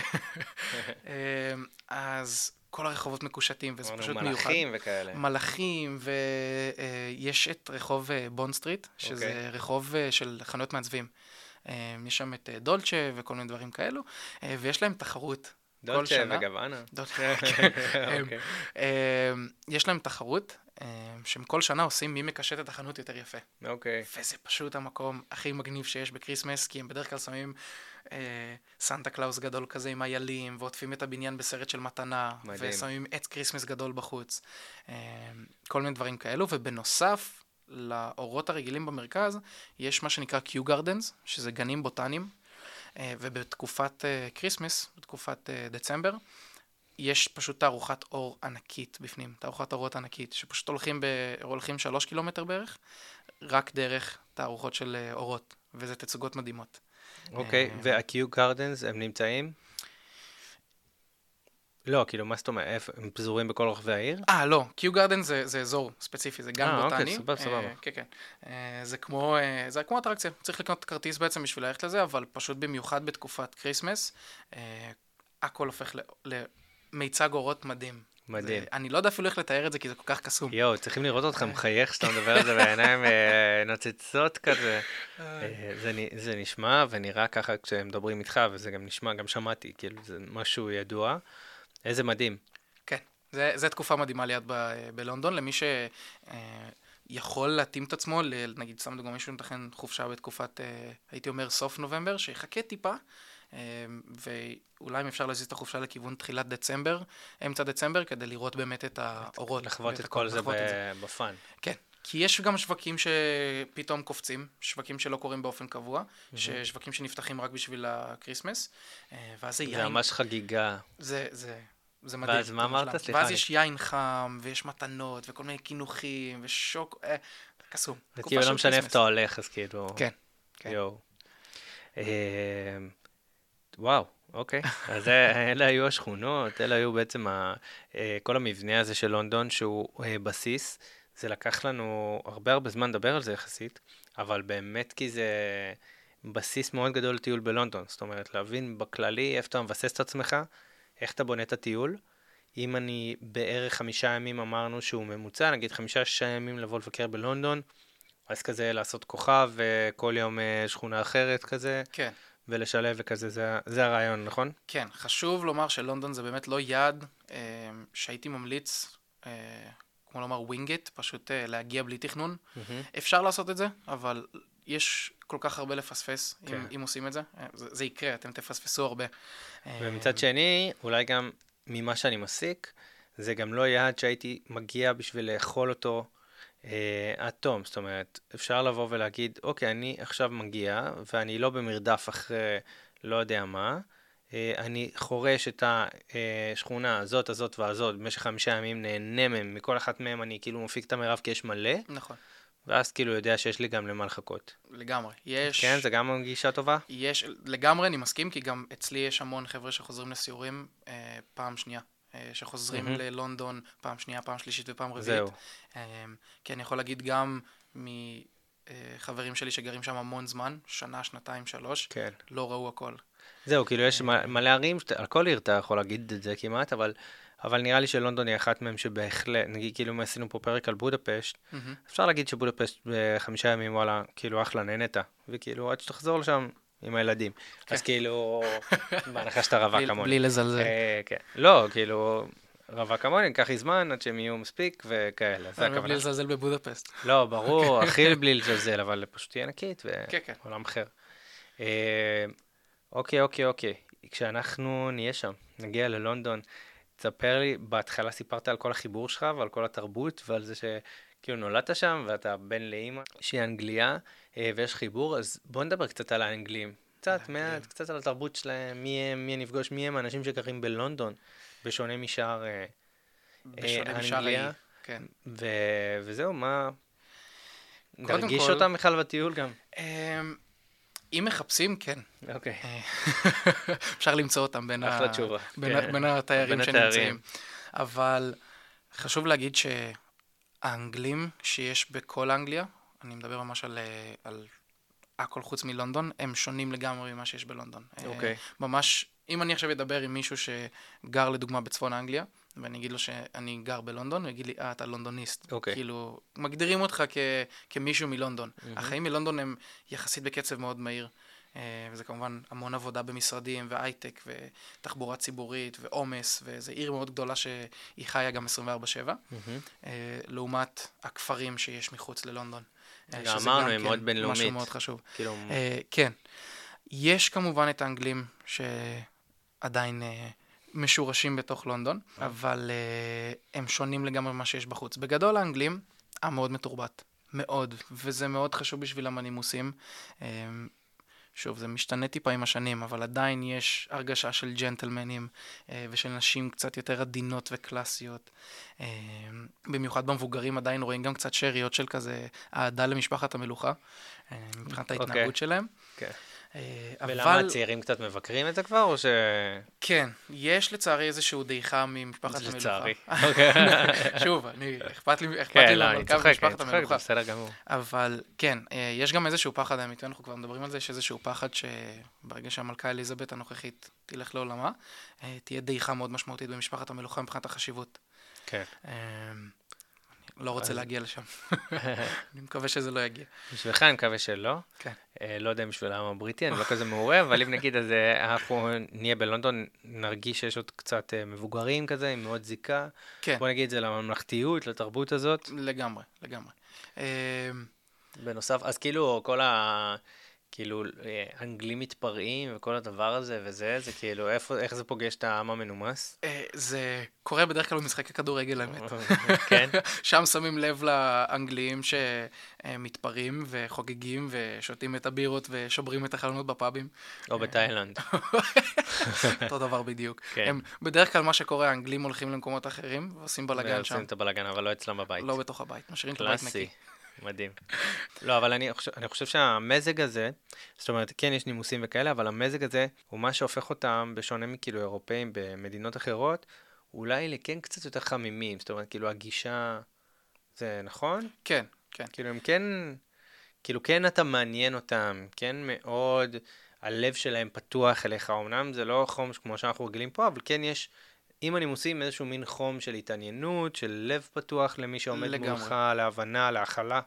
*laughs* אה, אז כל הרחובות מקושטים, וזה פשוט מיוחד. מלאכים וכאלה. מלאכים, ויש את רחוב אה, בונד סטריט, שזה אוקיי. רחוב אה, של חנויות מעצבים. אה, יש שם את אה, דולצ'ה וכל מיני דברים כאלו, אה, ויש להם תחרות. דולצ'ה. וגבאנה. *laughs* דולצ'ה, *laughs* כן. אוקיי. אה, יש להם תחרות, אה, שהם כל שנה עושים מי מקשט את החנות יותר יפה. אוקיי. וזה פשוט המקום הכי מגניב שיש בקריסמס, כי הם בדרך כלל שמים אה, סנטה קלאוס גדול כזה עם איילים, ועוטפים את הבניין בסרט של מתנה, מדהים. ושמים עץ כריסמס גדול בחוץ. אה, כל מיני דברים כאלו, ובנוסף לאורות הרגילים במרכז, יש מה שנקרא Kew Gardens, שזה גנים בוטניים, אה, ובתקופת אה, כריסמס, בתקופת אה, דצמבר, יש פשוט תערוכת אור ענקית בפנים, תערוכת אורות ענקית, שפשוט הולכים, ב... הולכים שלוש קילומטר בערך, רק דרך תערוכות של אה, אורות, וזה תצוגות מדהימות. אוקיי, אה, וה-Q גרדנס הם נמצאים? לא, כאילו, מה זאת אומרת? הם פזורים בכל רחבי העיר? אה, לא, Kew Garden זה, זה אזור ספציפי, זה גן אה, אוקיי, בוטני. סבבה, סבבה. אה, כן, כן. אה, זה כמו, אה, זה כמו אטרקציה, צריך לקנות כרטיס בעצם בשביל ללכת לזה, אבל פשוט במיוחד בתקופת כריסמס, אה, הכל הופך ל- למיצג אורות מדהים. מדהים. זה, אני לא יודע אפילו איך לתאר את זה, כי זה כל כך קסום. יואו, צריכים לראות אותך מחייך כשאתה מדבר על זה בעיניים אה, *laughs* נוצצות כזה. אה, זה נ- זה נשמע ונראה ככה כשמדברים איתך, וזה גם נשמע, גם שמעתי, כאילו, זה משהו ידוע. איזה מדהים. כן, זה, זה תקופה מדהימה ליד ב, בלונדון, למי שיכול להתאים את עצמו, נגיד, סתם דוגמא, מישהו מתכנן חופשה בתקופת, אה, הייתי אומר, סוף נובמבר, שיחכה טיפה, אה, ואולי אם אפשר להזיז את החופשה לכיוון תחילת דצמבר, אמצע דצמבר, כדי לראות באמת את האורות. לחוות את כל זה בפאן. כן, כי יש גם שווקים שפתאום קופצים, שווקים שלא קורים באופן קבוע, שווקים שנפתחים רק בשביל הכריסמס, אה, ואז זה זה יין, ממש חגיגה. זה, זה, זה מדהים. ואז מה זה אמרת? סליחה, ואז יש יין חם, ויש מתנות, וכל מיני קינוחים, ושוק, אה, קסום. זה כאילו לא משנה איפה. אתה הולך, אז כאילו... כן, כן. יואו. אה, וואו, אוקיי. אז זה- *laughs* אלה היו השכונות, אלה היו בעצם ה- אה, כל המבנה הזה של לונדון שהוא אה, בסיס. זה לקח לנו הרבה הרבה זמן לדבר על זה יחסית, אבל באמת כי זה בסיס מאוד גדול לטיול בלונדון. זאת אומרת, להבין בכללי איפה אתה מבסס את עצמך, איך אתה בונה את הטיול. אם אני בערך חמישה ימים אמרנו שהוא ממוצע, נגיד חמישה-שישה ימים לבוא לבקר בלונדון, אז כזה לעשות כוכב וכל יום אה, שכונה אחרת כזה, כן, ולשלב וכזה, זה, זה הרעיון, נכון? כן. חשוב לומר שלונדון זה באמת לא יעד אה, שהייתי ממליץ, אה, כמו לומר ווינגט, פשוט אה, להגיע בלי תכנון. אפשר לעשות את זה, אבל יש כל כך הרבה לפספס, כן. אם, אם עושים את זה. אה, זה. זה יקרה, אתם תפספסו הרבה. אה, ומצד שני, אולי גם ממה שאני מסיק, זה גם לא יעד שהייתי מגיע בשביל לאכול אותו אה, עד תום. זאת אומרת, אפשר לבוא ולהגיד, אוקיי, אני עכשיו מגיע, ואני לא במרדף אחרי לא יודע מה, אה, אני חורש את השכונה הזאת, הזאת והזאת במשך חמישה ימים, נהנה מהם, מכל אחת מהם אני כאילו מפיק את המרב כי יש מלא, נכון, ואז כאילו יודע שיש לי גם למה לחכות. לגמרי. יש... כן, זה גם גישה טובה? יש, לגמרי אני מסכים, כי גם אצלי יש המון חבר'ה שחוזרים לסיורים אה, פעם שנייה. אה, שחוזרים מהמם. ללונדון פעם שנייה, פעם שלישית ופעם רביעית. זהו. אה, כי אני יכול להגיד גם מחברים שלי שגרים שם המון זמן, שנה, שנתיים, שלוש, כן. לא ראו הכל. זהו, כאילו יש מלא ערים, על כל עיר אתה יכול להגיד את זה כמעט, אבל, אבל נראה לי שלונדון היא אחת מהן שבהחלט, נגיד כאילו אם עשינו פה פרק על בודפשט, מהמם. אפשר להגיד שבודפשט בחמישה ימים, וואלה, כאילו אחלה, נהנית, וכאילו עד שתחזור לשם עם הילדים. אז כאילו, *laughs* בהנחה שאתה רווק כמוני. בלי לזלזל. אה, כן. לא, כאילו, רווק כמוני, ייקח לי זמן עד שהם יהיו מספיק וכאלה, זה אומר הכוונה. בלי לזלזל בבודפסט. לא, ברור, *laughs* הכי בלי לזלזל, אבל פשוט תהיה ענקית כן, כן. ועולם אחר. אה, אוקיי, אוקיי, אוקיי. כשאנחנו נהיה שם, נגיע ללונדון, תספר לי, בהתחלה סיפרת על כל החיבור שלך ועל כל התרבות ועל זה שכאילו נולדת שם ואתה בן לאימא שהיא אנגליה ויש חיבור, אז בוא נדבר קצת על האנגלים. קצת, האנגלים. מעט, קצת על התרבות שלהם, מי הם, מי נפגוש, מי הם האנשים שגרים בלונדון, בשונה משאר אה, אנגליה. כן. ו- וזהו, מה... נרגיש כל- אותם בכלל בטיול גם. אמ, אם מחפשים, כן. אוקיי. אה, *laughs* אפשר למצוא אותם בין, אחלה תשובה. בין, כן. בין התיירים בין שנמצאים. אבל חשוב להגיד שהאנגלים שיש בכל אנגליה, אני מדבר ממש על, אה, על הכל חוץ מלונדון, הם שונים לגמרי ממה שיש בלונדון. אה, אוקיי. ממש, אם אני עכשיו אדבר עם מישהו שגר לדוגמה בצפון אנגליה, ואני אגיד לו שאני גר בלונדון, הוא יגיד לי, אה, אתה לונדוניסט. אוקיי. כאילו, מגדירים אותך כ, כמישהו מלונדון. מהמם. החיים מלונדון הם יחסית בקצב מאוד מהיר. אה, וזה כמובן המון עבודה במשרדים, והייטק, ותחבורה ציבורית, ועומס, וזו עיר מאוד גדולה שהיא חיה גם 24/7, מהמם. אה, לעומת הכפרים שיש מחוץ ללונדון. אה, אמרנו, היא כן מאוד בינלאומית. משהו מאוד חשוב. כאילו, אה, כן. יש כמובן את האנגלים שעדיין אה, משורשים בתוך לונדון, אבל הם שונים לגמרי ממה שיש בחוץ. בגדול האנגלים, עם מאוד מתורבת. מאוד, וזה מאוד חשוב בשבילם הנימוסים. שוב, זה משתנה טיפה עם השנים, אבל עדיין יש הרגשה של ג'נטלמנים אה, ושל נשים קצת יותר עדינות וקלאסיות. אה, במיוחד במבוגרים עדיין רואים גם קצת שאריות של כזה אהדה למשפחת המלוכה, אה, מבחינת אוקיי. ההתנהגות שלהם. כן. אה, ולמה אבל הצעירים קצת מבקרים את זה כבר, או ש... כן, יש לצערי איזשהו דעיכה ממשפחת המלוכה. לצערי. *laughs* אוקיי. שוב, אני, אכפת לי, אכפת כן, לי לא, למלכה ומשפחת צוחק, המלוכה. בסדר גמור. אבל כן, אה, יש גם איזשהו פחד אמיתי, אנחנו כבר מדברים על זה, יש איזשהו פחד שברגע שהמלכה אליזבת הנוכחית תלך לעולמה, אה, תהיה דעיכה מאוד משמעותית במשפחת המלוכה מבחינת החשיבות. כן. לא רוצה אז- להגיע לשם. *laughs* אני מקווה שזה לא יגיע. בשבילך אני מקווה שלא. כן. אה, לא יודע אם בשביל העם הבריטי, אני לא כזה מעורה, אבל אם נגיד אז אה, אנחנו נהיה בלונדון, נרגיש שיש עוד קצת אה, מבוגרים כזה, עם מאוד זיקה. כן, בוא נגיד את זה לממלכתיות, לתרבות הזאת. לגמרי, לגמרי. בנוסף, אז כאילו כל ה... כאילו, אה, אנגלים מתפרעים וכל הדבר הזה וזה, זה כאילו, איפה, איך זה פוגש את העם המנומס? אה, זה קורה בדרך כלל במשחקי כדורגל, האמת. כן? *laughs* שם שמים לב לאנגלים שמתפרעים וחוגגים ושותים את הבירות ושוברים את החלונות בפאבים. או בתאילנד. *laughs* אותו דבר בדיוק. כן. הם, בדרך כלל מה שקורה, האנגלים הולכים למקומות אחרים ועושים בלאגן שם, ועושים את הבלאגן, אבל לא אצלם בבית. לא בתוך הבית, משאירים את הבית. נקי. מדהים. לא, אבל אני חושב, אני חושב שהמזג הזה, זאת אומרת, כן יש נימוסים וכאלה, אבל המזג הזה הוא מה שהופך אותם, בשונה מכאילו אירופאים במדינות אחרות, אולי לכן קצת יותר חמימים. זאת אומרת, כאילו הגישה, זה נכון? כן, כן. כאילו הם כן, כאילו כן אתה מעניין אותם, כן מאוד, הלב שלהם פתוח אליך, אמנם זה לא חום כמו שאנחנו רגילים פה, אבל כן יש, עם הנימוסים, איזשהו מין חום של התעניינות, של לב פתוח למי שעומד לגמרי. מולך, להבנה, להכלה.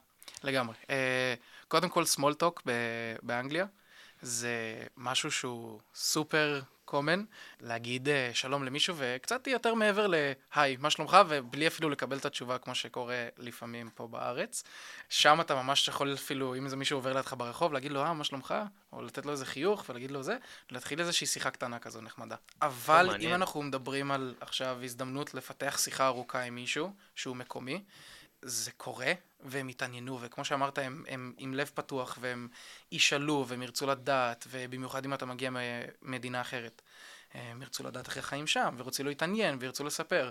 לגמרי. אה, קודם כל, small talk ב- באנגליה זה משהו שהוא סופר קומן, להגיד אה, שלום למישהו וקצת יותר מעבר ל"היי, מה שלומך?" ובלי אפילו לקבל את התשובה כמו שקורה לפעמים פה בארץ. שם אתה ממש יכול אפילו, אם איזה מישהו עובר לידך ברחוב, להגיד לו, אה, מה שלומך? או לתת לו איזה חיוך ולהגיד לו זה, להתחיל איזושהי שיחה קטנה כזו נחמדה. אבל אם. אנחנו מדברים על עכשיו הזדמנות לפתח שיחה ארוכה עם מישהו שהוא מקומי, זה קורה, והם יתעניינו, וכמו שאמרת, הם, הם עם לב פתוח, והם ישאלו, והם ירצו לדעת, ובמיוחד אם אתה מגיע ממדינה אחרת. הם ירצו לדעת איך החיים שם, ורוצים להתעניין, וירצו לספר.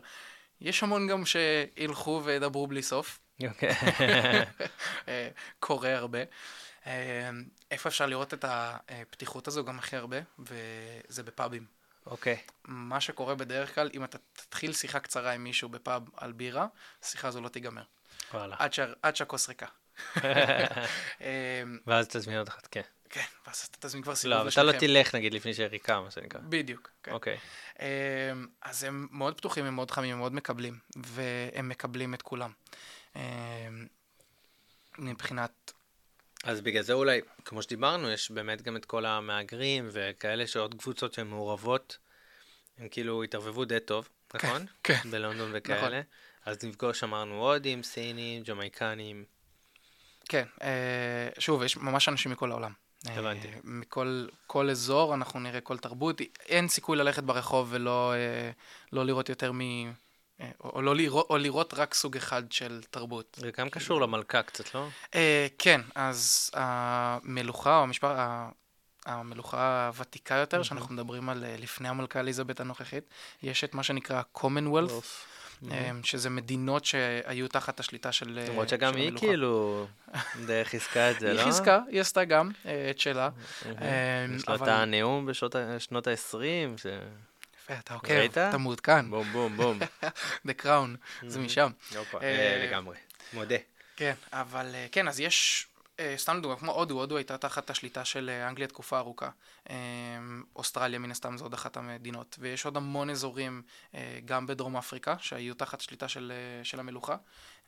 יש המון גם שילכו וידברו בלי סוף, אוקיי. *laughs* אה, קורה הרבה. אה, איפה אפשר לראות את הפתיחות הזו גם הכי הרבה? וזה בפאבים. אוקיי. מה שקורה בדרך כלל, אם אתה תתחיל שיחה קצרה עם מישהו בפאב על בירה, השיחה הזו לא תיגמר. עד, עד שהכוס ריקה. *laughs* אמ, ואז תזמין אותך, כן. כן, ואז אתה תזמין כבר סיבוב לא, אבל אתה לא. תלך נגיד לפני שריקה, מה שנקרא. בדיוק, כן. אוקיי. אמ, אז הם מאוד פתוחים, הם מאוד חמים, הם מאוד מקבלים, והם מקבלים את כולם. אמ, מבחינת, אז בגלל זה אולי, כמו שדיברנו, יש באמת גם את כל המהגרים וכאלה שעוד קבוצות שהן מעורבות, הם כאילו התערבבו די טוב, נכון? כן. בלונדון וכאלה. אז נפגוש, אמרנו, הודים, סינים, ג'מייקנים. כן, אה, שוב, יש ממש אנשים מכל העולם. אה, הבנתי. מכל כל אזור אנחנו נראה כל תרבות. אין סיכוי ללכת ברחוב ולא אה, לא לראות יותר מ... אה, או, או, לא לראות, או לראות רק סוג אחד של תרבות. זה גם קשור למלכה קצת, לא? אה, כן, אז המלוכה, או המשפט, ה- המלוכה הוותיקה יותר, שאנחנו מדברים על אה, לפני המלכה אליזבת הנוכחית, יש את מה שנקרא commonwealth, אה, שזה מדינות שהיו תחת השליטה של אה, למרות שגם של היא המלוכה. כאילו די חיזקה את זה, לא? היא חיזקה, היא עשתה גם אה, את שלה. אה, יש את אבל- הנאום בשנות ה-20, ש... יפה, אתה עוקב, ראית? אתה מעודכן, בום בום בום. *laughs* The Crown, זה משם. יופה, לגמרי. מודה. כן, אבל כן, אז יש, סתם דוגמא, כמו הודו, הודו הייתה תחת השליטה של אה, אנגליה תקופה ארוכה. אה, אוסטרליה, מן הסתם, זו עוד אחת המדינות. ויש עוד המון אזורים, אה, גם בדרום אפריקה, שהיו תחת שליטה של, אה, של המלוכה,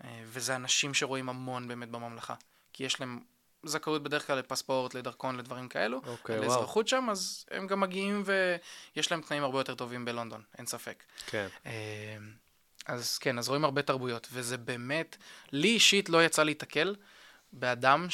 אה, וזה אנשים שרואים המון באמת בממלכה. כי יש להם זכאות בדרך כלל לפספורט, לדרכון, לדברים כאלו, אוקיי, וואו. לאזרחות שם, אז הם גם מגיעים ויש להם תנאים הרבה יותר טובים בלונדון, אין ספק. כן. אה, אז כן, אז רואים הרבה תרבויות, וזה באמת, לי אישית לא יצא להיתקל באדם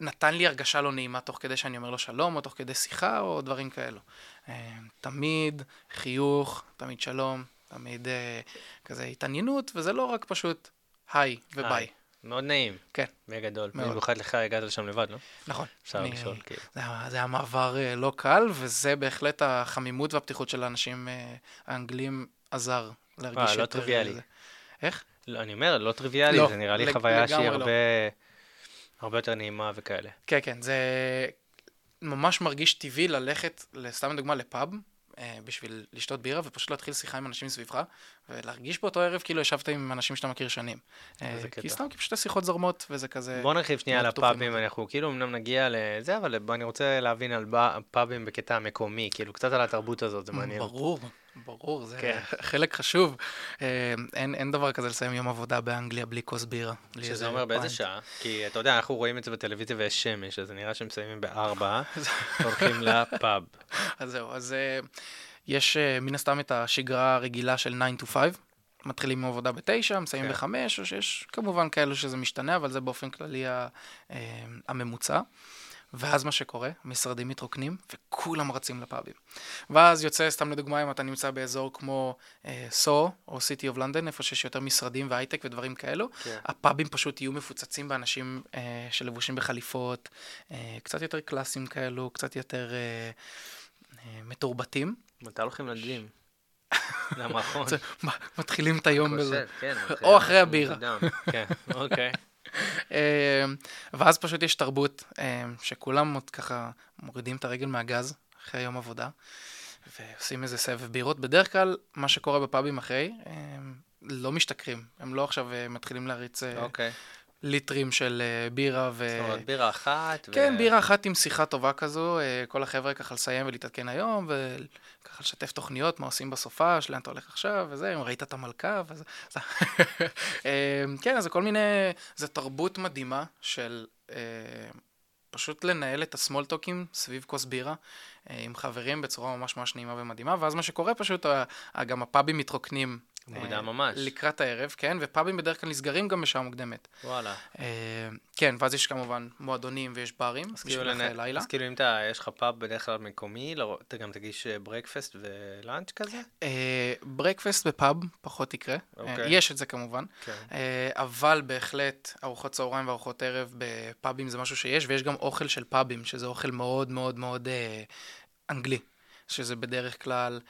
שנתן לי הרגשה לא נעימה תוך כדי שאני אומר לו שלום, או תוך כדי שיחה, או דברים כאלו. אה, תמיד חיוך, תמיד שלום, תמיד אה, כזה התעניינות, וזה לא רק פשוט היי וביי. מאוד נעים. כן. בגדול. מאוד. במיוחד לך הגעת לשם לבד, לא? נכון. אפשר אני- לשאול, כאילו. זה היה, זה היה מעבר אה, לא קל, וזה בהחלט החמימות והפתיחות של האנשים אה, האנגלים עזר להרגיש אה, יותר... לא טריוויאלי. איך? לא, אני אומר, לא טריוויאלי, לא, זה נראה לי לג- חוויה שהיא לא. הרבה... הרבה יותר נעימה וכאלה. כן, כן, זה ממש מרגיש טבעי ללכת, סתם לדוגמה, לפאב, אה, בשביל לשתות בירה, ופשוט להתחיל שיחה עם אנשים סביבך, ולהרגיש באותו ערב כאילו ישבת עם אנשים שאתה מכיר שנים. אה, איזה כי קטע. סתם, כי פשוט השיחות זורמות, וזה כזה... בוא נרחיב שנייה על הפאבים. אנחנו כאילו אמנם נגיע לזה, אבל אני רוצה להבין על פאבים בקטע המקומי, כאילו קצת על התרבות הזאת, זה מעניין. ברור, ברור, זה כן. חלק חשוב. אה, אין, אין דבר כזה לסיים יום עבודה באנגליה בלי כוס בירה. בלי שזה אומר באיזה פיינט. שעה? כי אתה יודע, אנחנו רואים את זה בטלוויזיה ויש שמש, אז נראה שהם מסיימים בארבע, *laughs* הולכים לפאב. אז זהו, אז אה, יש אה, מן הסתם את השגרה הרגילה של 9 to 5. מתחילים עם עבודה בתשע, מסיימים כן. בחמש, או שיש כמובן כאלו שזה משתנה, אבל זה באופן כללי אה, הממוצע. ואז מה שקורה, המשרדים מתרוקנים, וכולם רצים לפאבים. ואז יוצא, סתם לדוגמה, אם אתה נמצא באזור כמו אה, סו, או סיטי אוף לונדון, איפה שיש יותר משרדים והייטק ודברים כאלו, כן. הפאבים פשוט יהיו מפוצצים באנשים אה, שלבושים בחליפות, אה, קצת יותר קלאסיים כאלו, קצת יותר אה, אה, מתורבתים. מתי הולכים לדין? למכון. *laughs* מתחילים את היום בזה. כן, או אחרי הבירה. כן, אוקיי. אה, ואז פשוט יש תרבות אה, שכולם עוד ככה מורידים את הרגל מהגז אחרי יום עבודה, ועושים איזה סבב בירות. בדרך כלל, מה שקורה בפאבים אחרי, אה, לא משתכרים. הם לא עכשיו מתחילים להריץ אוקיי. ליטרים של אה, בירה ו... זאת אומרת, בירה אחת. ו- כן, בירה אחת עם שיחה טובה כזו, אה, כל החבר'ה ככה לסיים ולהתעדכן היום, וככה לשתף תוכניות, מה עושים בסופש, לאן אתה הולך עכשיו, וזה, אם ראית את המלכה, וזה... זה- *laughs* אה, כן, אז זה כל מיני, זה תרבות מדהימה של פשוט לנהל את הסמולטוקים סביב כוס בירה עם חברים בצורה ממש ממש נעימה ומדהימה, ואז מה שקורה פשוט, גם הפאבים מתרוקנים מוקדם ממש. לקראת הערב, כן, ופאבים בדרך כלל נסגרים גם בשעה מוקדמת. וואלה. כן, ואז יש כמובן מועדונים ויש ברים, בשביל כאילו לילה. אז כאילו אם אתה, יש לך פאב בדרך כלל מקומי, לא, אתה גם תגיש ברקפסט ולאנץ' כזה? breakfast בפאב פחות יקרה. אוקיי. יש את זה כמובן. כן. אבל בהחלט ארוחות צהריים וארוחות ערב בפאבים זה משהו שיש, ויש גם אוכל של פאבים, שזה אוכל מאוד מאוד מאוד אנגלי. שזה בדרך כלל,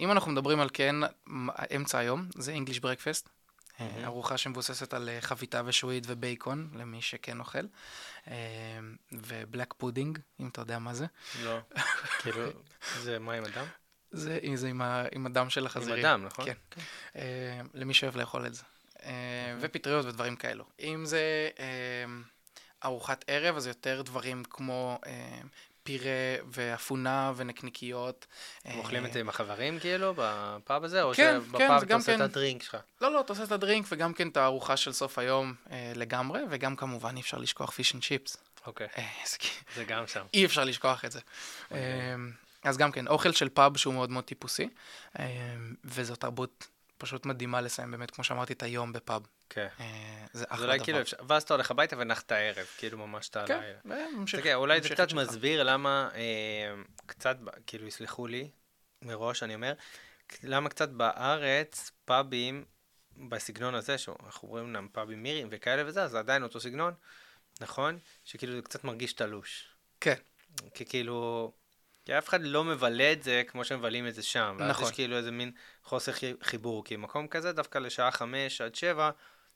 אם אנחנו מדברים על כן אמצע היום, זה English Breakfast, mm-hmm. ארוחה שמבוססת על אה, חביתה ושעועית ובייקון, למי שכן אוכל, אה, ו black pudding, אם אתה יודע מה זה. לא, *laughs* כאילו, זה מה עם הדם? זה, זה עם, ה, עם הדם של החזירים. עם הדם, נכון? כן, כן. למי שאוהב לאכול את זה. Mm-hmm. ופטריות ודברים כאלו. אם זה ארוחת ערב, אז יותר דברים כמו פירה ואפונה ונקניקיות. אוכלים את זה עם החברים כאילו, בפאב הזה? או כן, כן, גם כן. שבפאב אתה עושה את ה drink שלך? לא, לא, אתה עושה את ה drink וגם כן את הארוחה של סוף היום אה, לגמרי, וגם כמובן אי אפשר לשכוח fish and chips. אוקיי, אה, זה גם שם. אי אפשר לשכוח את זה. אה, אז גם כן, אוכל של פאב שהוא מאוד מאוד טיפוסי, אה, וזו תרבות פשוט מדהימה לסיים באמת, כמו שאמרתי, את היום בפאב. כן. אה, זה אחלה דבר. כאילו אפשר, ואז אתה הולך הביתה ונח את הערב, כאילו ממש אתה כן, ממשיך. אולי זה קצת מסביר למה, אה, קצת, כאילו יסלחו לי מראש, אני אומר, למה קצת בארץ פאבים בסגנון הזה, שאנחנו רואים אמנם פאבים מירים וכאלה וזה, אז עדיין אותו סגנון, נכון? שכאילו זה קצת מרגיש תלוש. כן. כי כאילו, כי אף אחד לא מבלה את זה כמו שמבלים את זה שם. נכון. ואז יש כאילו איזה מין חוסר חיבור, כי מקום כזה דווקא לשעה חמש עד שבע,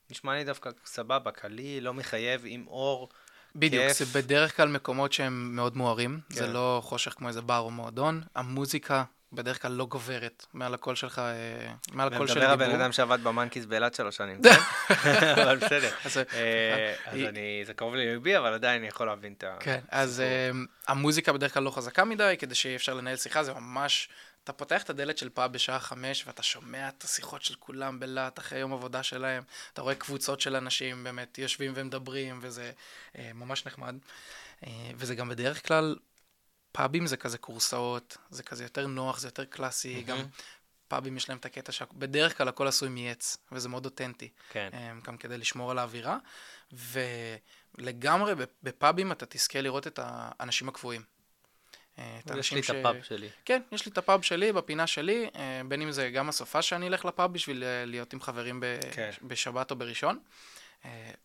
נשמע לי דווקא סבבה, קליל, לא מחייב, עם אור. בדיוק, כיף. זה בדרך כלל מקומות שהם מאוד מוארים, כן. זה לא חושך כמו איזה בר או מועדון, המוזיקה בדרך כלל לא גוברת מעל הקול שלך, אה, מעל הקול של דיבור. מדבר הבן אדם שעבד במאנקיס באילת שלוש שנים, *laughs* כן? אבל בסדר. אז אה, אני, זה קרוב לליבי, אבל עדיין אני יכול להבין את ה... כן, אז אה, המוזיקה בדרך כלל לא חזקה מדי, כדי שיהיה אפשר לנהל שיחה, זה ממש... אתה פותח את הדלת של פאב בשעה חמש, ואתה שומע את השיחות של כולם בלהט אחרי יום עבודה שלהם. אתה רואה קבוצות של אנשים באמת יושבים ומדברים, וזה ממש נחמד. וזה גם בדרך כלל פאבים זה כזה קורסאות, זה כזה יותר נוח, זה יותר קלאסי, mm-hmm. גם פאבים יש להם את הקטע שבדרך כלל הכל עשוי מעץ, וזה מאוד אותנטי. כן. אמ, גם כדי לשמור על האווירה, ולגמרי בפאבים אתה תזכה לראות את האנשים הקבועים. אה, יש לי ש... את הפאב שלי. כן, יש לי את הפאב שלי, בפינה שלי, אה, בין אם זה גם הסופ"ש שאני אלך לפאב בשביל אה, להיות עם חברים ב... כן. בשבת או בראשון,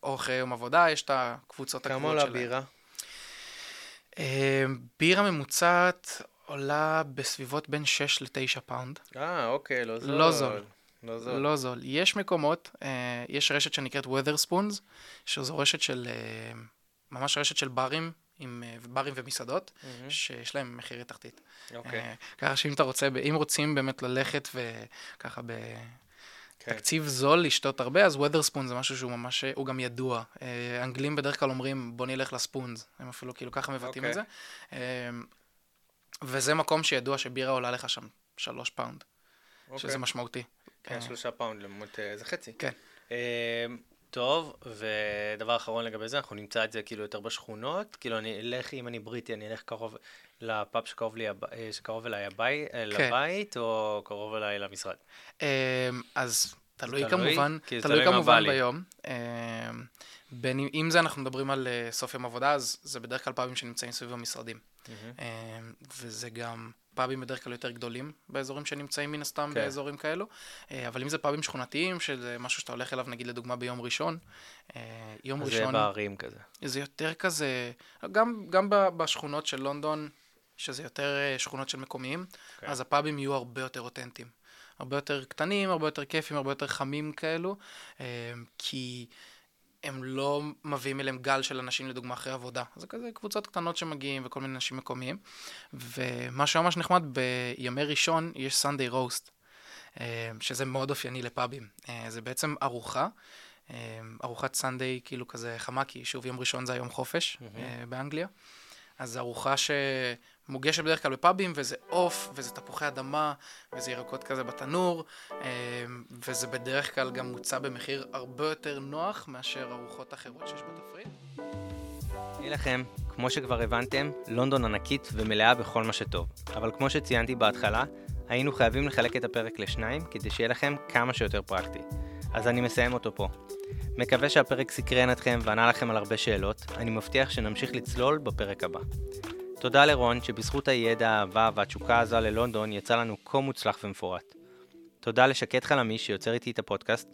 או אחרי יום עבודה, יש את הקבוצות הקבועות שלהם. כמה עולה בירה? בירה ממוצעת עולה בסביבות בין 6 ל-9 פאונד. אה, אוקיי, לא זול. לא זול. לא זול. לא זול. יש מקומות, יש רשת שנקראת Weatherspoons, שזו רשת של, ממש רשת של ברים, עם ברים ומסעדות, mm-hmm. שיש להם מחירי תחתית. אוקיי. ככה שאם אתה רוצה, אם רוצים באמת ללכת וככה ב... כן. תקציב זול לשתות הרבה, אז ווית'רספון זה משהו שהוא ממש, הוא גם ידוע. אה, אנגלים בדרך כלל אומרים, בוא נלך לספונס, הם אפילו כאילו ככה מבטאים את אוקיי. זה. אה, וזה מקום שידוע שבירה עולה לך שם שלוש פאונד, אוקיי. שזה משמעותי. כן, אה. שלושה פאונד, לעומת זה חצי. כן. טוב, ודבר אחרון לגבי זה, אנחנו נמצא את זה כאילו יותר בשכונות, כאילו אני אלך, אם אני בריטי, אני אלך קרוב לפאב שקרוב, לי, שקרוב אליי הבית, כן. לבית, או קרוב אליי למשרד? אמ, אז תלוי כמובן, תלוי כמובן ביום. אמ, בין אם זה אנחנו מדברים על אה, סוף יום עבודה, אז זה בדרך כלל פאבים שנמצאים סביב המשרדים. אמ, וזה גם פאבים בדרך כלל יותר גדולים באזורים שנמצאים מן הסתם כן. באזורים כאלו, אה, אבל אם זה פאבים שכונתיים, שזה משהו שאתה הולך אליו נגיד לדוגמה ביום ראשון, אה, יום ראשון... זה בערים כזה. זה יותר כזה, גם, גם בשכונות של לונדון, שזה יותר אה, שכונות של מקומיים, כן. אז הפאבים יהיו הרבה יותר אותנטיים. הרבה יותר קטנים, הרבה יותר כיפים, הרבה יותר חמים כאלו, כי... הם לא מביאים אליהם גל של אנשים לדוגמה אחרי עבודה. זה כזה קבוצות קטנות שמגיעים וכל מיני אנשים מקומיים. ומה שממש נחמד, בימי ראשון יש סנדיי רוסט, אה, שזה מאוד אופייני לפאבים. אה, זה בעצם ארוחה, אה, ארוחת סנדיי כאילו כזה חמה, כי שוב יום ראשון זה היום חופש mm-hmm. באנגליה. אז ארוחה שמוגשת בדרך כלל בפאבים, וזה עוף, וזה תפוחי אדמה, וזה ירקות כזה בתנור, אמ, וזה בדרך כלל גם מוצע במחיר הרבה יותר נוח מאשר ארוחות אחרות שיש בתפריט. הנה לכם, כמו שכבר הבנתם, לונדון ענקית ומלאה בכל מה שטוב. אבל כמו שציינתי בהתחלה, היינו חייבים לחלק את הפרק לשניים כדי שיהיה לכם כמה שיותר פרקטי. אז אני מסיים אותו פה. מקווה שהפרק סקרן אתכם וענה לכם על הרבה שאלות, אני מבטיח שנמשיך לצלול בפרק הבא. תודה לרון שבזכות הידע, האהבה והתשוקה הזו ללונדון יצא לנו כה מוצלח ומפורט. תודה לשקט חלמי שיוצר איתי את הפודקאסט,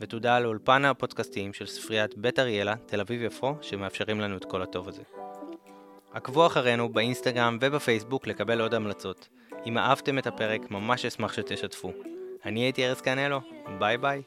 ותודה לאולפן הפודקאסטים של ספריית בית אריאלה, תל אביב יפו, שמאפשרים לנו את כל הטוב הזה. עקבו אחרינו באינסטגרם ובפייסבוק לקבל עוד המלצות. אם אהבתם את הפרק, ממש אשמח שתשתפו. אני הייתי ארז קנלו, ביי ביי.